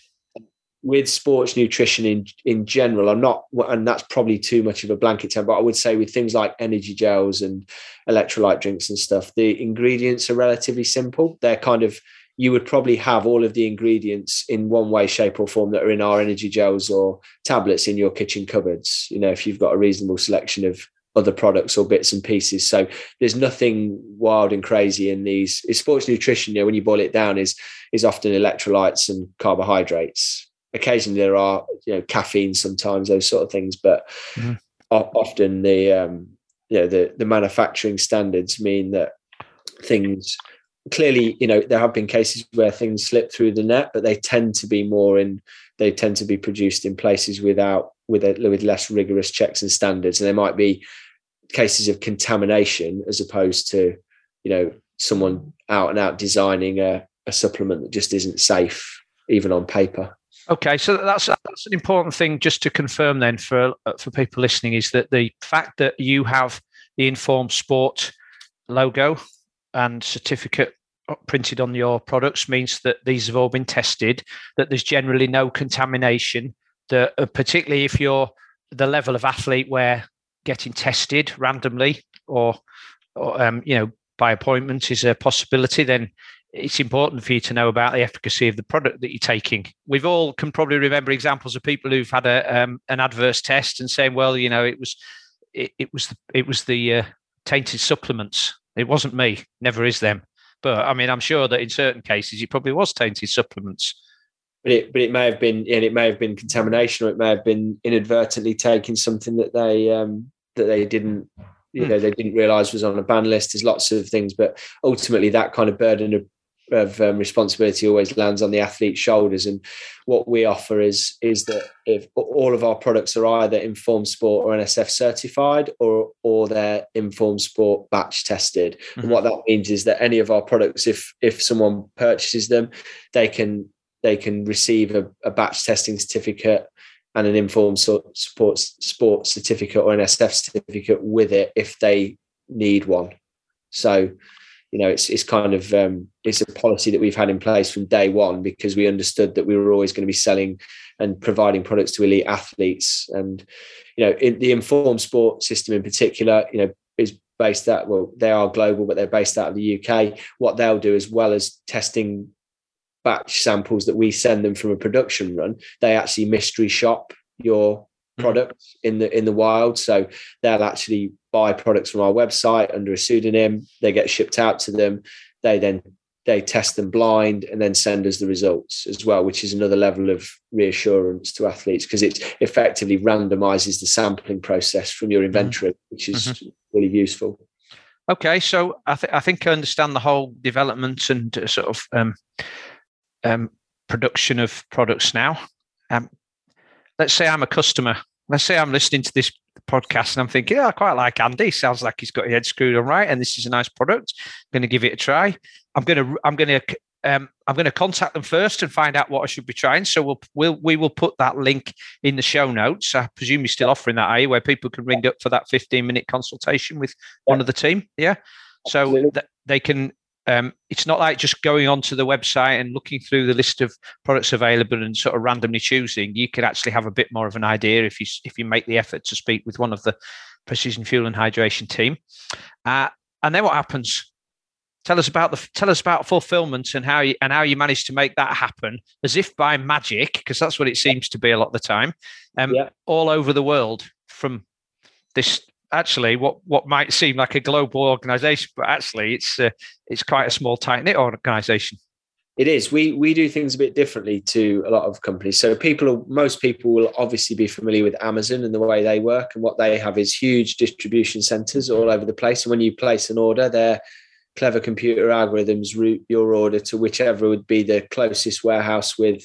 with sports nutrition in in general i'm not and that's probably too much of a blanket term but i would say with things like energy gels and electrolyte drinks and stuff the ingredients are relatively simple. They're kind of you would probably have all of the ingredients in one way, shape, or form that are in our energy gels or tablets in your kitchen cupboards. You know, if you've got a reasonable selection of other products or bits and pieces. So there's nothing wild and crazy in these. It's sports nutrition, you know, when you boil it down, is is often electrolytes and carbohydrates. Occasionally there are, you know, caffeine sometimes, those sort of things, but mm-hmm. often the um, you know, the the manufacturing standards mean that things clearly, you know, there have been cases where things slip through the net, but they tend to be more in. They tend to be produced in places without with a, with less rigorous checks and standards, and there might be cases of contamination as opposed to, you know, someone out and out designing a, a supplement that just isn't safe, even on paper. Okay, so that's that's an important thing just to confirm then for uh, for people listening is that the fact that you have the Informed Sport logo and certificate printed on your products means that these have all been tested, that there's generally no contamination, that uh, particularly if you're the level of athlete where getting tested randomly or, or um, you know, by appointment is a possibility, then it's important for you to know about the efficacy of the product that you're taking. We've all can probably remember examples of people who've had a um, an adverse test and saying, "Well, you know, it was it, it was the, it was the uh, tainted supplements. It wasn't me. Never is them." But I mean, I'm sure that in certain cases, it probably was tainted supplements. But it, but it may have been, and it may have been contamination, or it may have been inadvertently taking something that they um, that they didn't you hmm. know they didn't realize was on a ban list there's lots of things but ultimately that kind of burden of of um, responsibility always lands on the athlete's shoulders. And what we offer is is that if all of our products are either Informed Sport or NSF certified, or or they're Informed Sport batch tested. Mm-hmm. And what that means is that any of our products, if if someone purchases them, they can they can receive a, a batch testing certificate and an informed sports sports certificate or an NSF certificate with it if they need one. So you know, it's it's kind of um, it's a policy that we've had in place from day one because we understood that we were always going to be selling and providing products to elite athletes. And you know, in the informed sport system in particular, you know, is based out well, they are global, but they're based out of the UK. What they'll do, as well as testing batch samples that we send them from a production run, they actually mystery shop your hmm. product in the in the wild. So they'll actually buy products from our website under a pseudonym. They get shipped out to them. They then they test them blind and then send us the results as well, which is another level of reassurance to athletes because it effectively randomizes the sampling process from your mm-hmm. inventory, which is mm-hmm. really useful. Okay, so I, th- I think I understand the whole development and uh, sort of um, um, production of products now. Um, let's say I'm a customer. Let's say I'm listening to this podcast and I'm thinking, oh, I quite like Andy. Sounds like he's got his head screwed on right, and this is a nice product. I'm going to give it a try. I'm going to I'm going to um, I'm going to contact them first and find out what I should be trying. So we'll we'll we will put that link in the show notes. I presume you're still offering that, are you, where people can ring up for that 15 minute consultation with one of the team? Yeah. So th- they can um, it's not like just going onto the website and looking through the list of products available and sort of randomly choosing. You can actually have a bit more of an idea if you if you make the effort to speak with one of the precision fuel and hydration team. Uh, and then what happens? Tell us about the tell us about fulfillment and how you and how you managed to make that happen as if by magic, because that's what it seems to be a lot of the time, um, yeah. all over the world from this actually what what might seem like a global organization, but actually it's uh, it's quite a small, tight knit organization. It is. We we do things a bit differently to a lot of companies. So people, most people will obviously be familiar with Amazon and the way they work, and what they have is huge distribution centers all over the place. And when you place an order, their clever computer algorithms route your order to whichever would be the closest warehouse with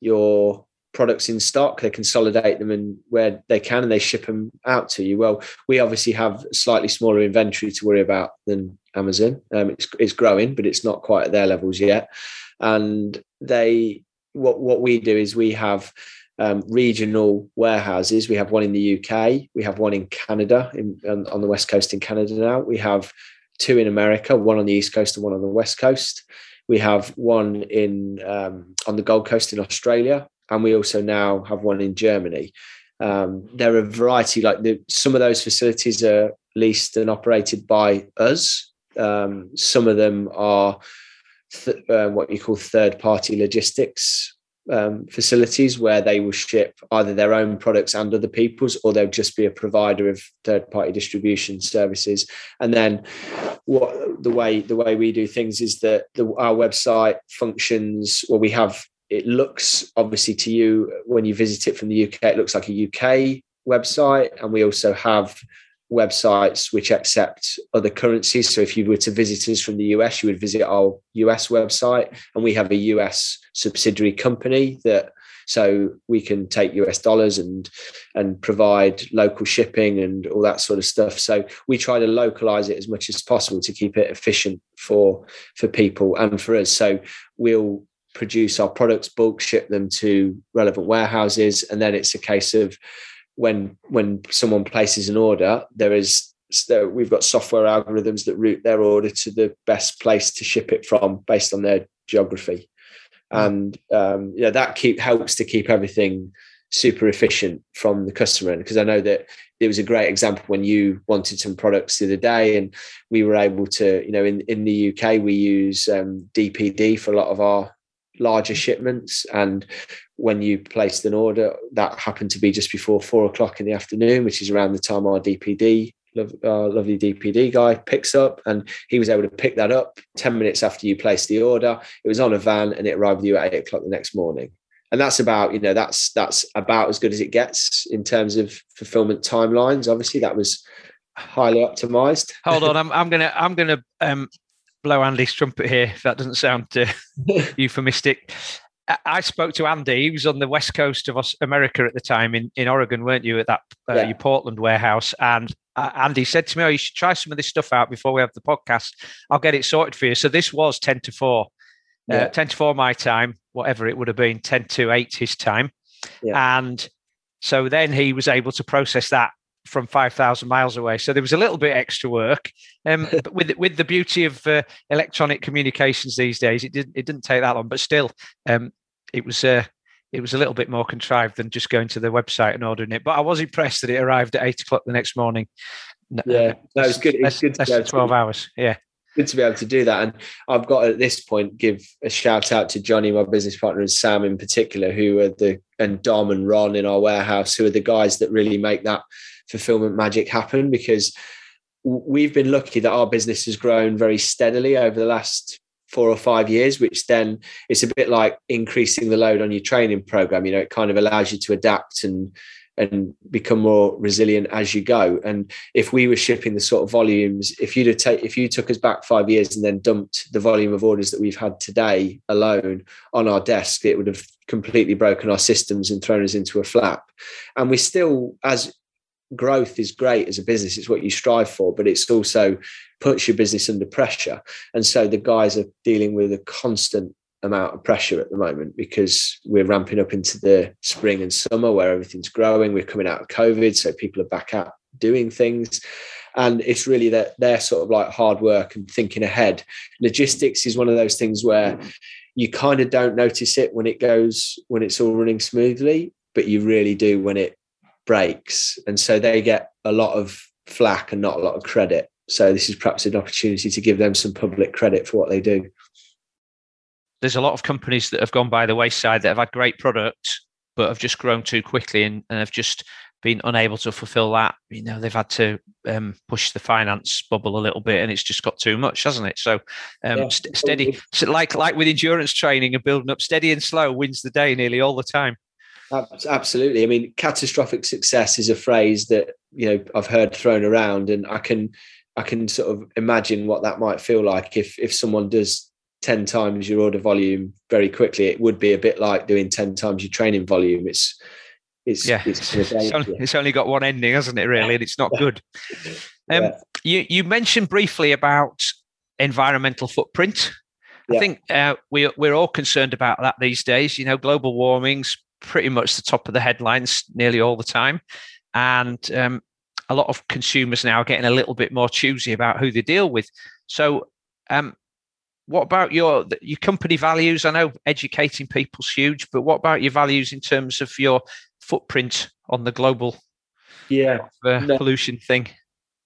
your products in stock they consolidate them and where they can and they ship them out to you. Well we obviously have slightly smaller inventory to worry about than amazon. Um, it's, it's growing but it's not quite at their levels yet. And they what what we do is we have um, regional warehouses. We have one in the uk we have one in canada in, on, on the west coast in canada now. We have two in america one on the east coast and one on the west coast. We have one in um, on the Gold Coast in Australia, and we also now have one in Germany. Um, there are a variety, like the, some of those facilities are leased and operated by us. Um, some of them are th- uh, what you call third party logistics um, facilities where they will ship either their own products and other people's, or they'll just be a provider of third party distribution services. And then what the way the way we do things is that the, our website functions. Well, we have it looks obviously to you when you visit it from the UK, it looks like a UK website, and we also have websites which accept other currencies. So if you were to visit us from the US, you would visit our US website, and we have a US subsidiary company that so we can take US dollars and and provide local shipping and all that sort of stuff. So we try to localize it as much as possible to keep it efficient for for people and for us. So we'll produce our products, bulk ship them to relevant warehouses, and then it's a case of when when someone places an order, there is so we've got software algorithms that route their order to the best place to ship it from based on their geography. And um, you know that keep helps to keep everything super efficient from the customer. Because I know that it was a great example when you wanted some products the other day and we were able to you know in in the UK we use um, DPD for a lot of our larger shipments and when you placed an order that happened to be just before four o'clock in the afternoon which is around the time our DPD uh, lovely DPD guy picks up, and he was able to pick that up 10 minutes after you placed the order. It was on a van and it arrived with you at eight o'clock the next morning. And that's about, you know, that's that's about as good as it gets in terms of fulfillment timelines. Obviously, that was highly optimized. Hold on, I'm, I'm gonna I'm gonna um, blow Andy's trumpet here. If that doesn't sound uh, euphemistic. I spoke to Andy. He was on the west coast of us America at the time in, in Oregon, weren't you, at that uh, yeah. your Portland warehouse? And uh, Andy said to me, "Oh, you should try some of this stuff out before we have the podcast. I'll get it sorted for you." So this was ten to four, uh, yeah. uh, ten to four my time, whatever it would have been, ten to eight his time, yeah. and so then he was able to process that from 5,000 miles away. So there was a little bit extra work. Um, but with with the beauty of uh, electronic communications these days, it didn't it didn't take that long. But still, um, it was uh, it was a little bit more contrived than just going to the website and ordering it. But I was impressed that it arrived at eight o'clock the next morning. Yeah, that was good. It's good. to twelve hours. Yeah, good to be able to do that. And I've got at this point give a shout out to Johnny, my business partner, and Sam in particular, who are the and Dom and Ron in our warehouse, who are the guys that really make that fulfillment magic happen. Because we've been lucky that our business has grown very steadily over the last four or five years, which then it's a bit like increasing the load on your training program. You know, it kind of allows you to adapt and and become more resilient as you go. And if we were shipping the sort of volumes, if you'd have take if you took us back five years and then dumped the volume of orders that we've had today alone on our desk, it would have completely broken our systems and thrown us into a flap. And we still, as growth is great as a business it's what you strive for but it's also puts your business under pressure. And so the guys are dealing with a constant amount of pressure at the moment because we're ramping up into the spring and summer where everything's growing. We're coming out of covid so people are back out doing things. And it's really that they're sort of like hard work and thinking ahead. Logistics is one of those things where mm. you kind of don't notice it when it goes when it's all running smoothly but you really do when it breaks. And so they get a lot of flack and not a lot of credit. So this is perhaps an opportunity to give them some public credit for what they do. There's a lot of companies that have gone by the wayside that have had great products, but have just grown too quickly and, and have just been unable to fulfill that. You know, they've had to um, push the finance bubble a little bit, and it's just got too much, hasn't it? So, um, yeah. st- steady, like like with endurance training and building up, steady and slow wins the day nearly all the time. Absolutely. I mean, catastrophic success is a phrase that you know I've heard thrown around, and I can I can sort of imagine what that might feel like if if someone does ten times your order volume very quickly. It would be a bit like doing ten times your training volume. It's it's yeah, it's, it's, only, it's only, got one ending, hasn't it? Really, and it's not good. Um, yeah. You you mentioned briefly about environmental footprint. I think uh, we we're all concerned about that these days. You know, global warming's pretty much the top of the headlines nearly all the time. And um, a lot of consumers now are getting a little bit more choosy about who they deal with. So, um, what about your your company values? I know educating people's huge, but what about your values in terms of your footprint on the global yeah uh, no. pollution thing?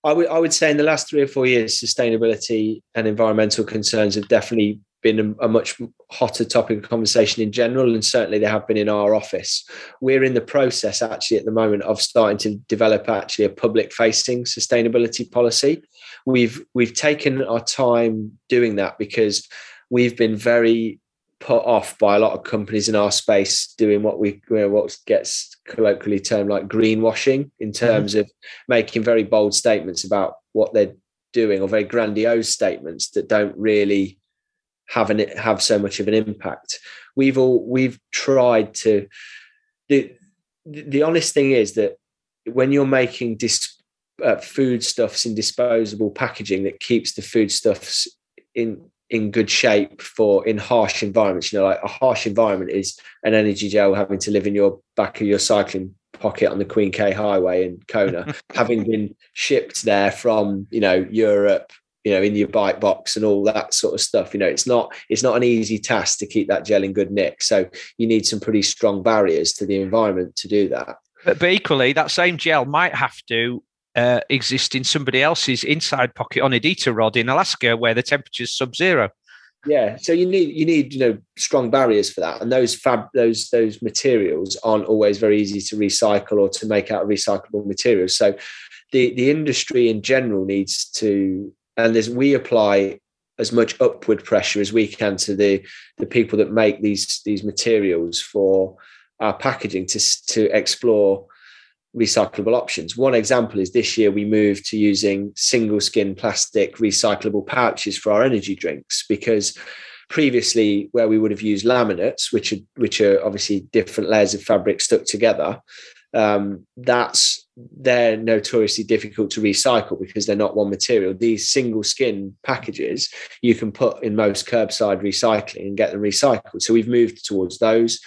I would I would say in the last three or four years, sustainability and environmental concerns have definitely been a, a, much hotter topic of conversation in general, and certainly they have been in our office. We're in the process actually at the moment of starting to develop actually a public facing sustainability policy. We've we've taken our time doing that because we've been very put off by a lot of companies in our space doing what we what gets colloquially termed like greenwashing in mm-hmm. terms mm-hmm. of making very bold statements about what they're doing or very grandiose statements that don't really have it have so much of an impact. We've all we've tried to. The the honest thing is that when you're making dis, uh, foodstuffs in disposable packaging that keeps the foodstuffs in in good shape for in harsh environments. You know, like a harsh environment is an energy gel having to live in your back of your cycling pocket on the Queen K Highway in Kona, having been shipped there from you know Europe, you know, in your bike box and all that sort of stuff. You know, it's not it's not an easy task to keep that gel in good nick. So you need some pretty strong barriers to the environment to do that. But, but equally, that same gel might have to uh, exist in somebody else's inside pocket on Iditarod rod in Alaska, where the temperature's sub-zero. Yeah, so you need you need you know strong barriers for that, and those fab those those materials aren't always very easy to recycle or to make out of recyclable materials. So the the industry in general needs to, and there's we apply as much upward pressure as we can to the the people that make these these materials for our packaging to to explore recyclable options. One example is this year we moved to using single skin plastic recyclable pouches for our energy drinks because previously where we would have used laminates which are which are obviously different layers of fabric stuck together um, that's they're notoriously difficult to recycle because they're not one material these single skin packages you can put in most curbside recycling and get them recycled so we've moved towards those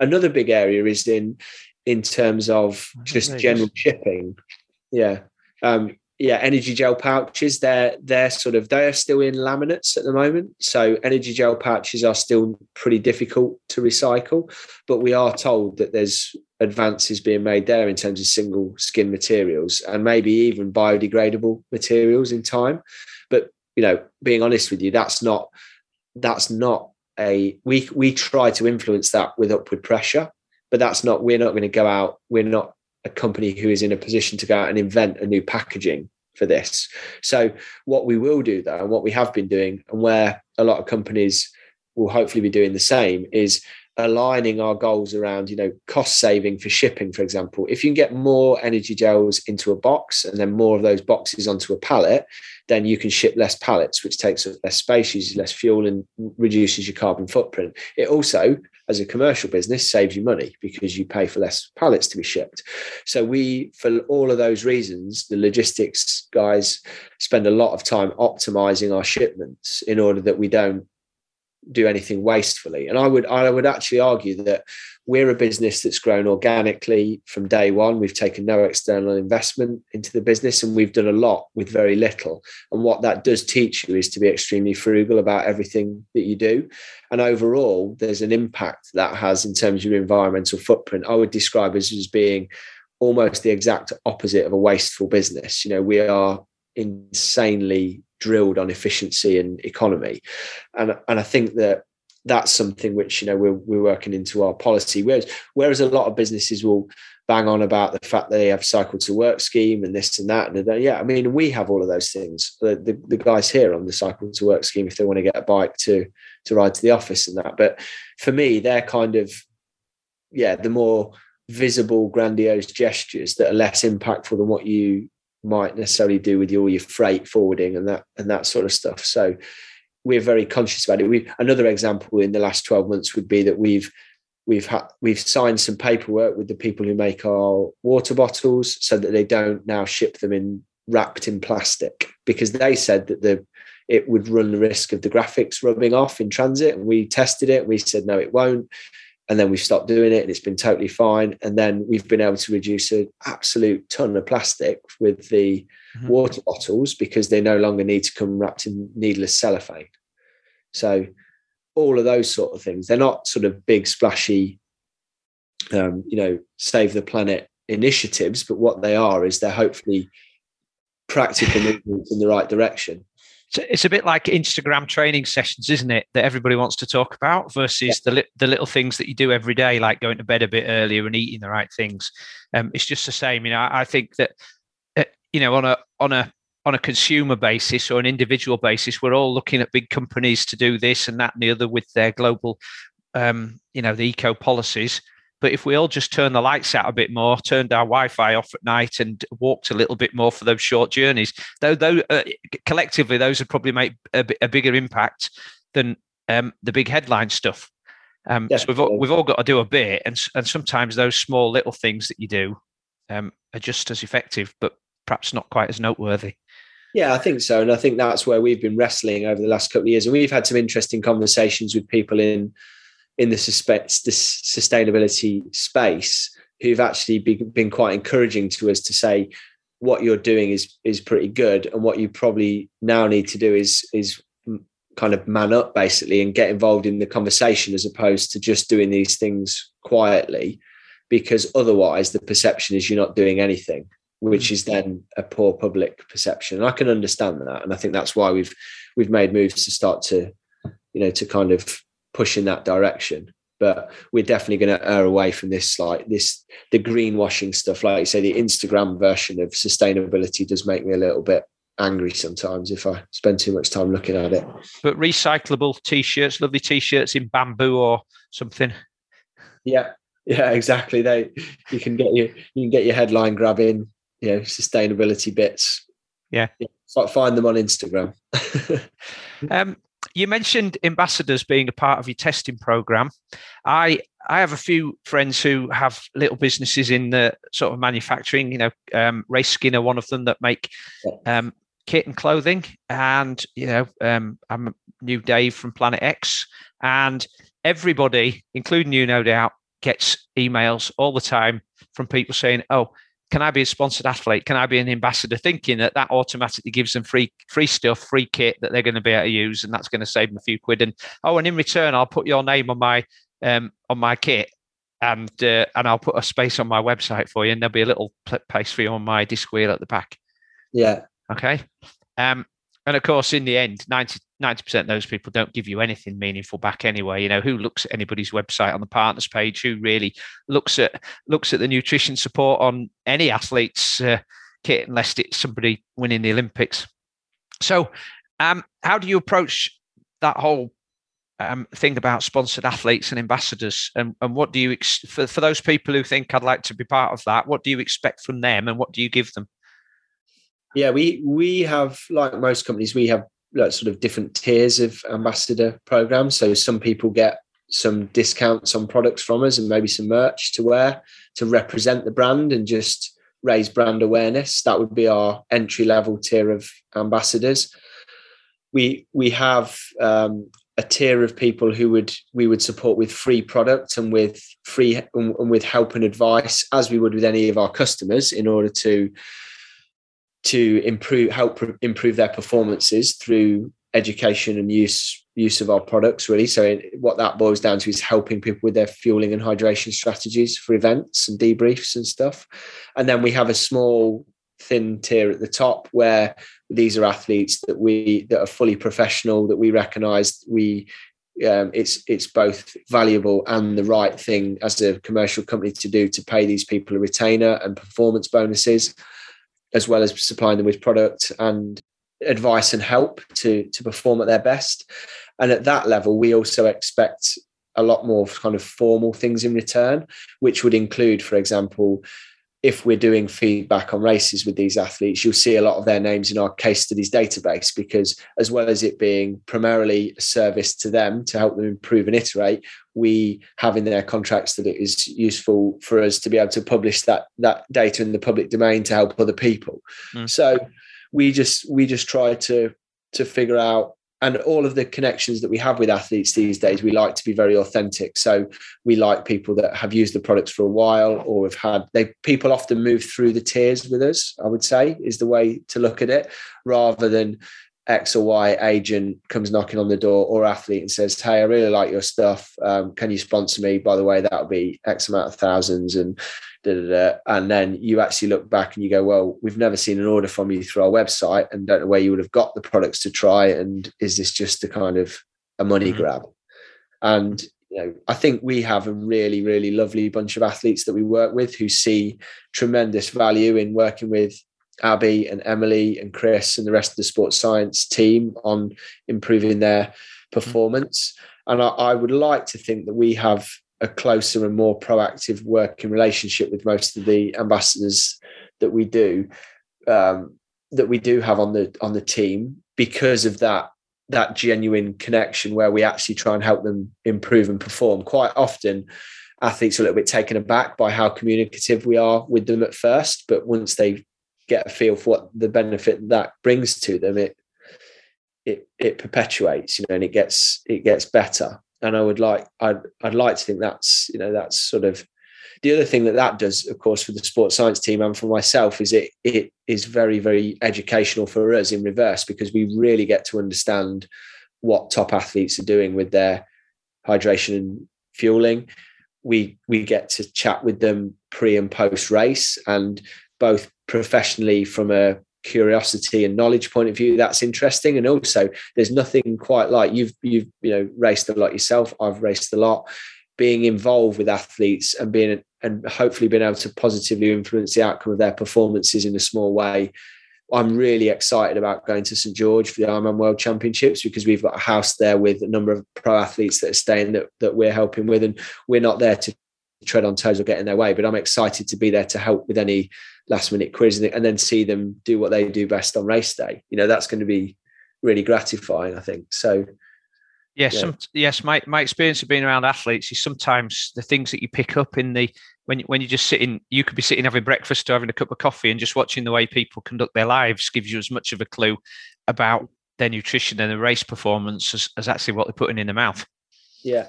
another big area is in in terms of just general shipping. Yeah. Um, yeah, energy gel pouches, they're they're sort of they're still in laminates at the moment. So energy gel pouches are still pretty difficult to recycle, but we are told that there's advances being made there in terms of single skin materials and maybe even biodegradable materials in time. But you know, being honest with you, that's not that's not a we we try to influence that with upward pressure but that's not we're not going to go out we're not a company who is in a position to go out and invent a new packaging for this. So what we will do though and what we have been doing and where a lot of companies will hopefully be doing the same is aligning our goals around you know cost saving for shipping for example. If you can get more energy gels into a box and then more of those boxes onto a pallet then you can ship less pallets which takes up less space uses less fuel and reduces your carbon footprint. It also as a commercial business saves you money because you pay for less pallets to be shipped so we for all of those reasons the logistics guys spend a lot of time optimizing our shipments in order that we don't do anything wastefully. And I would I would actually argue that we're a business that's grown organically from day one. We've taken no external investment into the business and we've done a lot with very little. And what that does teach you is to be extremely frugal about everything that you do. And overall, there's an impact that has in terms of your environmental footprint. I would describe us as being almost the exact opposite of a wasteful business. You know, we are insanely drilled on efficiency and economy. And, and I think that that's something which, you know, we're, we're working into our policy. Whereas, whereas a lot of businesses will bang on about the fact that they have cycle to work scheme and this and that. And yeah, I mean, we have all of those things. The, the, the, guys here on the cycle to work scheme, if they want to get a bike to, to ride to the office and that. But for me, they're kind of, yeah, the more visible, grandiose gestures that are less impactful than what you might necessarily do with all your freight forwarding and that and that sort of stuff. So we're very conscious about it. We another example in the last 12 months would be that we've we've had we've signed some paperwork with the people who make our water bottles so that they don't now ship them in wrapped in plastic because they said that the it would run the risk of the graphics rubbing off in transit. And we tested it. We said no it won't. And then we've stopped doing it and it's been totally fine. And then we've been able to reduce an absolute ton of plastic with the mm-hmm. water bottles because they no longer need to come wrapped in needless cellophane so all of those sort of things they're not sort of big splashy um, you know save the planet initiatives but what they are is they're hopefully practical movements in the right direction it's a bit like Instagram training sessions, isn't it? That everybody wants to talk about versus yeah. the the little things that you do every day, like going to bed a bit earlier and eating the right things. Um, it's just the same. You know, I, I think that uh, you know on a on a on a consumer basis or an individual basis, we're all looking at big companies to do this and that and the other with their global, um, you know, the eco policies. But if we all just turn the lights out a bit more, turned our Wi-Fi off at night, and walked a little bit more for those short journeys, though, though uh, collectively those would probably make a, a bigger impact than um, the big headline stuff. Um, so we've all, we've all got to do a bit, and and sometimes those small little things that you do um, are just as effective, but perhaps not quite as noteworthy. Yeah, I think so, and I think that's where we've been wrestling over the last couple of years, and we've had some interesting conversations with people in in the, suspect, the sustainability space who've actually be, been quite encouraging to us to say what you're doing is is pretty good and what you probably now need to do is is kind of man up basically and get involved in the conversation as opposed to just doing these things quietly because otherwise the perception is you're not doing anything which mm. is then a poor public perception. And i can understand that. And i think that's why we've we've made moves to start to you know to kind of push in that direction. But we're definitely going to err away from this like this the greenwashing stuff. Like you say the instagram version of sustainability does make me a little bit angry sometimes if i spend too much time looking at it. But recyclable t-shirts lovely t-shirts in bamboo or something. Yeah. Yeah exactly. They you can get your you can get your headline grabbing you know sustainability bits. Yeah, yeah find them on instagram. Um you mentioned ambassadors being a part of your testing program. I I have a few friends who have little businesses in the sort of manufacturing. You know, um, Race Skinner, one of them that make um, kit and clothing, and you know, um, I'm new Dave from Planet X, and everybody, including you, no doubt, gets emails all the time from people saying, "Oh, can I be a sponsored athlete? Can I be an ambassador? Thinking that that automatically gives them free free stuff, free kit that they're going to be able to use, and that's going to save them a few quid. And oh, and in return, I'll put your name on my um, on my kit, and uh, and I'll put a space on my website for you, and there'll be a little place for you on my disc wheel at the back. Yeah. Okay. Um, and of course, in the end, 90 percent of those people don't give you anything meaningful back anyway. You know, who looks at anybody's website on the partners page? Who really looks at looks at the nutrition support on any athlete's uh, kit unless it's somebody winning the Olympics? So, um, how do you approach that whole um, thing about sponsored athletes and ambassadors? And, and what do you ex- for for those people who think I'd like to be part of that? What do you expect from them, and what do you give them? Yeah, we we have like most companies, we have like sort of different tiers of ambassador programs. So some people get some discounts on products from us and maybe some merch to wear to represent the brand and just raise brand awareness. That would be our entry level tier of ambassadors. We we have um, a tier of people who would we would support with free product and with free and with help and advice as we would with any of our customers in order to to improve help improve their performances through education and use use of our products really. So what that boils down to is helping people with their fueling and hydration strategies for events and debriefs and stuff. And then we have a small thin tier at the top where these are athletes that we that are fully professional that we recognize we um, it's it's both valuable and the right thing as a commercial company to do to pay these people a retainer and performance bonuses as well as supplying them with product and advice and help to to perform at their best. And at that level we also expect a lot more kind of formal things in return which would include for example if we're doing feedback on races with these athletes, you'll see a lot of their names in our case studies database because, as well as it being primarily a service to them to help them improve and iterate, we have in their contracts that it is useful for us to be able to publish that that data in the public domain to help other people. Mm. So we just we just try to to figure out and all of the connections that we have with athletes these days, we like to be very authentic. So we like people that have used the products for a while or have had they people often move through the tiers with us, I would say, is the way to look at it, rather than X or Y agent comes knocking on the door or athlete and says, Hey, I really like your stuff. Um, can you sponsor me? By the way, that would be X amount of thousands. And da, da, da. and then you actually look back and you go, Well, we've never seen an order from you through our website and don't know where you would have got the products to try. And is this just a kind of a money mm-hmm. grab? And you know, I think we have a really, really lovely bunch of athletes that we work with who see tremendous value in working with Abby and Emily and Chris and the rest of the sports science team on improving their performance. And I, I, would like to think that we have a closer and more proactive working relationship with most of the ambassadors that we do um, that we do have on the on the team because of that that genuine connection where we actually try and help them improve and perform. Quite often, athletes are a little bit taken aback by how communicative we are with them at first, but once they get a feel for what the benefit that brings to them, it it it perpetuates, you know, and it gets it gets better. And I would like I'd I'd like to think that's you know that's sort of the other thing that that does, of course, for the sports science team and for myself is it it is very very educational for us in reverse because we really get to understand what top athletes are doing with their hydration and fueling. We we get to chat with them pre and post race, and both professionally from a curiosity and knowledge point of view that's interesting. And also there's nothing quite like you've you've you know raced a lot yourself. I've raced a lot. Being involved with athletes and being and hopefully being able to positively influence the outcome of their performances in a small way i'm really excited about going to st george for the ironman world championships because we've got a house there with a number of pro athletes that are staying that, that we're helping with. And we're not there to tread on toes or get in their way but i'm excited to be there to help with any last minute quiz and then see them do what they do best on race day. You know, that's going to be really gratifying, I think. So, Yes, yeah. Some, yes, my, my experience of being around athletes is sometimes the things that you pick up in the when when you're just sitting, you could be sitting having breakfast or having a cup of coffee and just watching the way people conduct their lives gives you as much of a clue about their nutrition and their race performance as, as actually what they're putting in their mouth. Yeah,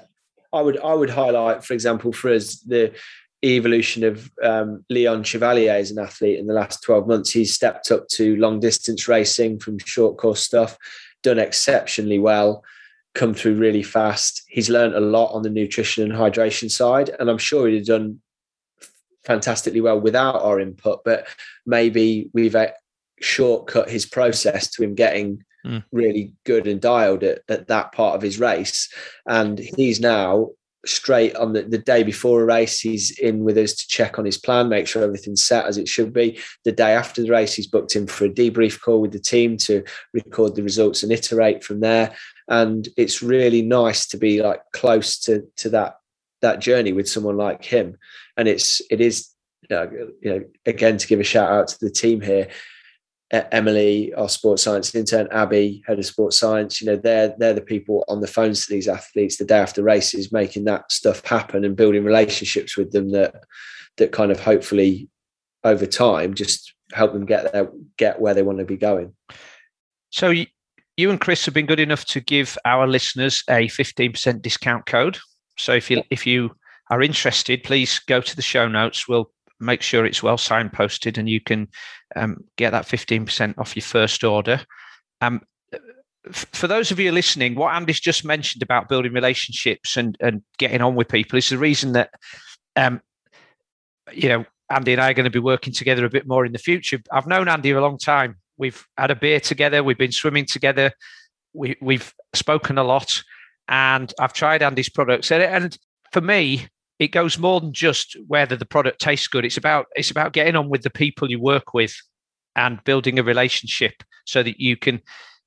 I would I would highlight, for example, for us the evolution of um, Leon Chevalier as an athlete in the last 12 months. He's stepped up to long distance racing from short course stuff, done exceptionally well, come through really fast. He's learned a lot on the nutrition and hydration side, and I'm sure he'd have done fantastically well without our input, but maybe we've uh, shortcut his process to him getting mm. really good and dialed at, at that part of his race. And he's now straight on the, the day before a race he's in with us to check on his plan make sure everything's set as it should be the day after the race he's booked in for a debrief call with the team to record the results and iterate from there and it's really nice to be like close to to that that journey with someone like him and it's it is you know again to give a shout out to the team here Emily, our sports science intern, Abby, head of sports science, you know, they're they're the people on the phones to these athletes the day after races, making that stuff happen and building relationships with them that that kind of hopefully over time just help them get there, get where they want to be going. So you, you and Chris have been good enough to give our listeners a 15% discount code. So if you if you are interested, please go to the show notes. We'll make sure it's well signposted and you can um, get that 15% off your first order. Um, for those of you listening, what Andy's just mentioned about building relationships and, and getting on with people is the reason that, um, you know, Andy and I are going to be working together a bit more in the future. I've known Andy a long time. We've had a beer together. We've been swimming together. We, we've spoken a lot, and I've tried Andy's products. And, and for me, it goes more than just whether the product tastes good. It's about it's about getting on with the people you work with and building a relationship so that you can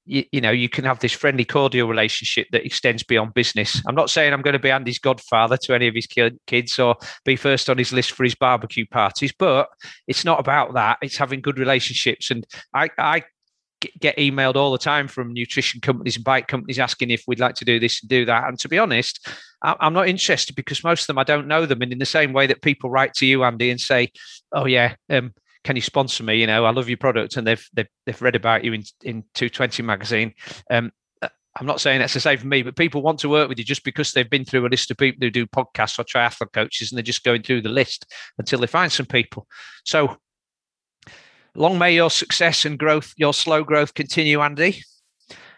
you, you, know you can have this friendly cordial relationship that extends beyond business. I'm not saying i'm going to be andy's godfather to any of his kids or be first on his list for his barbecue parties but it's not about that. It's having good relationships. And i i get emailed all the time from nutrition companies and bike companies asking if we'd like to do this and do that. And to be honest, I'm not interested because most of them I don't know them. And in the same way that people write to you, Andy, and say, "Oh yeah, um, can you sponsor me? You know, I love your product," and they've they've, they've read about you in in 220 magazine. Um, uh, I'm not saying that's the same for me, but people want to work with you just because they've been through a list of people who do podcasts or triathlon coaches, and they're just going through the list until they find some people. So long may your success and growth, your slow growth continue, Andy.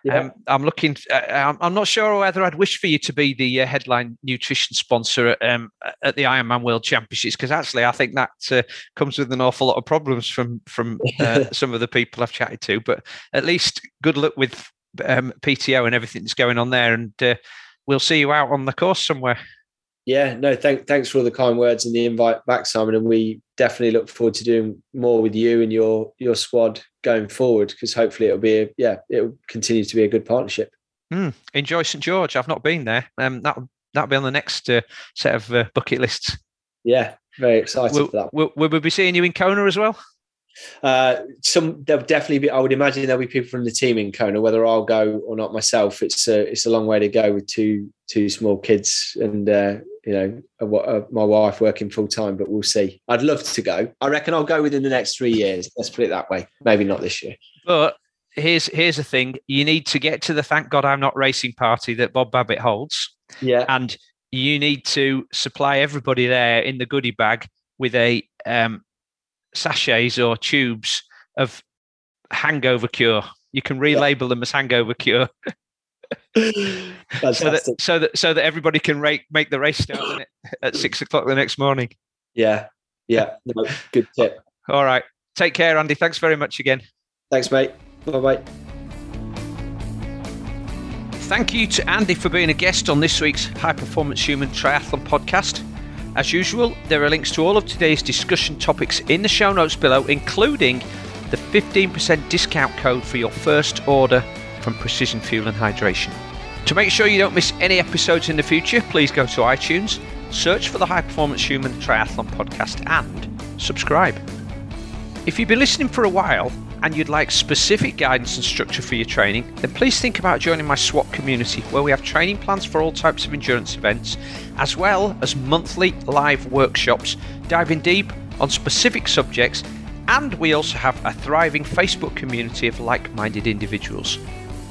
Yeah. Um, I'm looking. Uh, I'm not sure whether I'd wish for you to be the uh, headline nutrition sponsor at, um, at the Ironman World Championships because actually I think that uh, comes with an awful lot of problems from from uh, some of the people I've chatted to. But at least good luck with um, PTO and everything that's going on there, and uh, we'll see you out on the course somewhere. Yeah, no, thank, thanks for all the kind words and the invite back, Simon. And we definitely look forward to doing more with you and your your squad going forward because hopefully it'll be a, yeah it'll continue to be a good partnership. Mm, enjoy St George. I've not been there. Um, that that'll be on the next uh, set of uh, bucket lists. Yeah, very excited will, for that. Will, will we be seeing you in Kona as well? Uh, some there'll definitely be. I would imagine there'll be people from the team in Kona. Whether I'll go or not myself, it's a it's a long way to go with two two small kids and uh, you know a, a, my wife working full time. But we'll see. I'd love to go. I reckon I'll go within the next three years. Let's put it that way. Maybe not this year. But here's here's the thing: you need to get to the thank God I'm not racing party that Bob Babbitt holds. Yeah, and you need to supply everybody there in the goodie bag with a um, sachets or tubes of hangover cure. You can relabel them as hangover cure. so that so that so that everybody can rate, make the race start at six o'clock the next morning. Yeah, yeah, no, good tip. All right, take care, Andy. Thanks very much again. Thanks, mate. Bye bye. Thank you to Andy for being a guest on this week's High Performance Human Triathlon podcast. As usual, there are links to all of today's discussion topics in the show notes below, including the 15% discount code for your first order from Precision Fuel and Hydration. To make sure you don't miss any episodes in the future, please go to iTunes, search for the High Performance Human Triathlon podcast, and subscribe. If you've been listening for a while, and you'd like specific guidance and structure for your training, then please think about joining my SWAT community where we have training plans for all types of endurance events, as well as monthly live workshops diving deep on specific subjects. And we also have a thriving Facebook community of like minded individuals.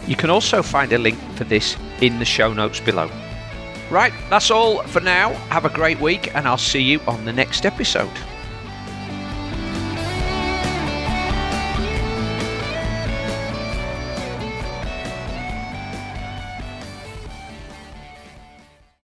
You can also find a link for this in the show notes below. Right, that's all for now. Have a great week, and I'll see you on the next episode.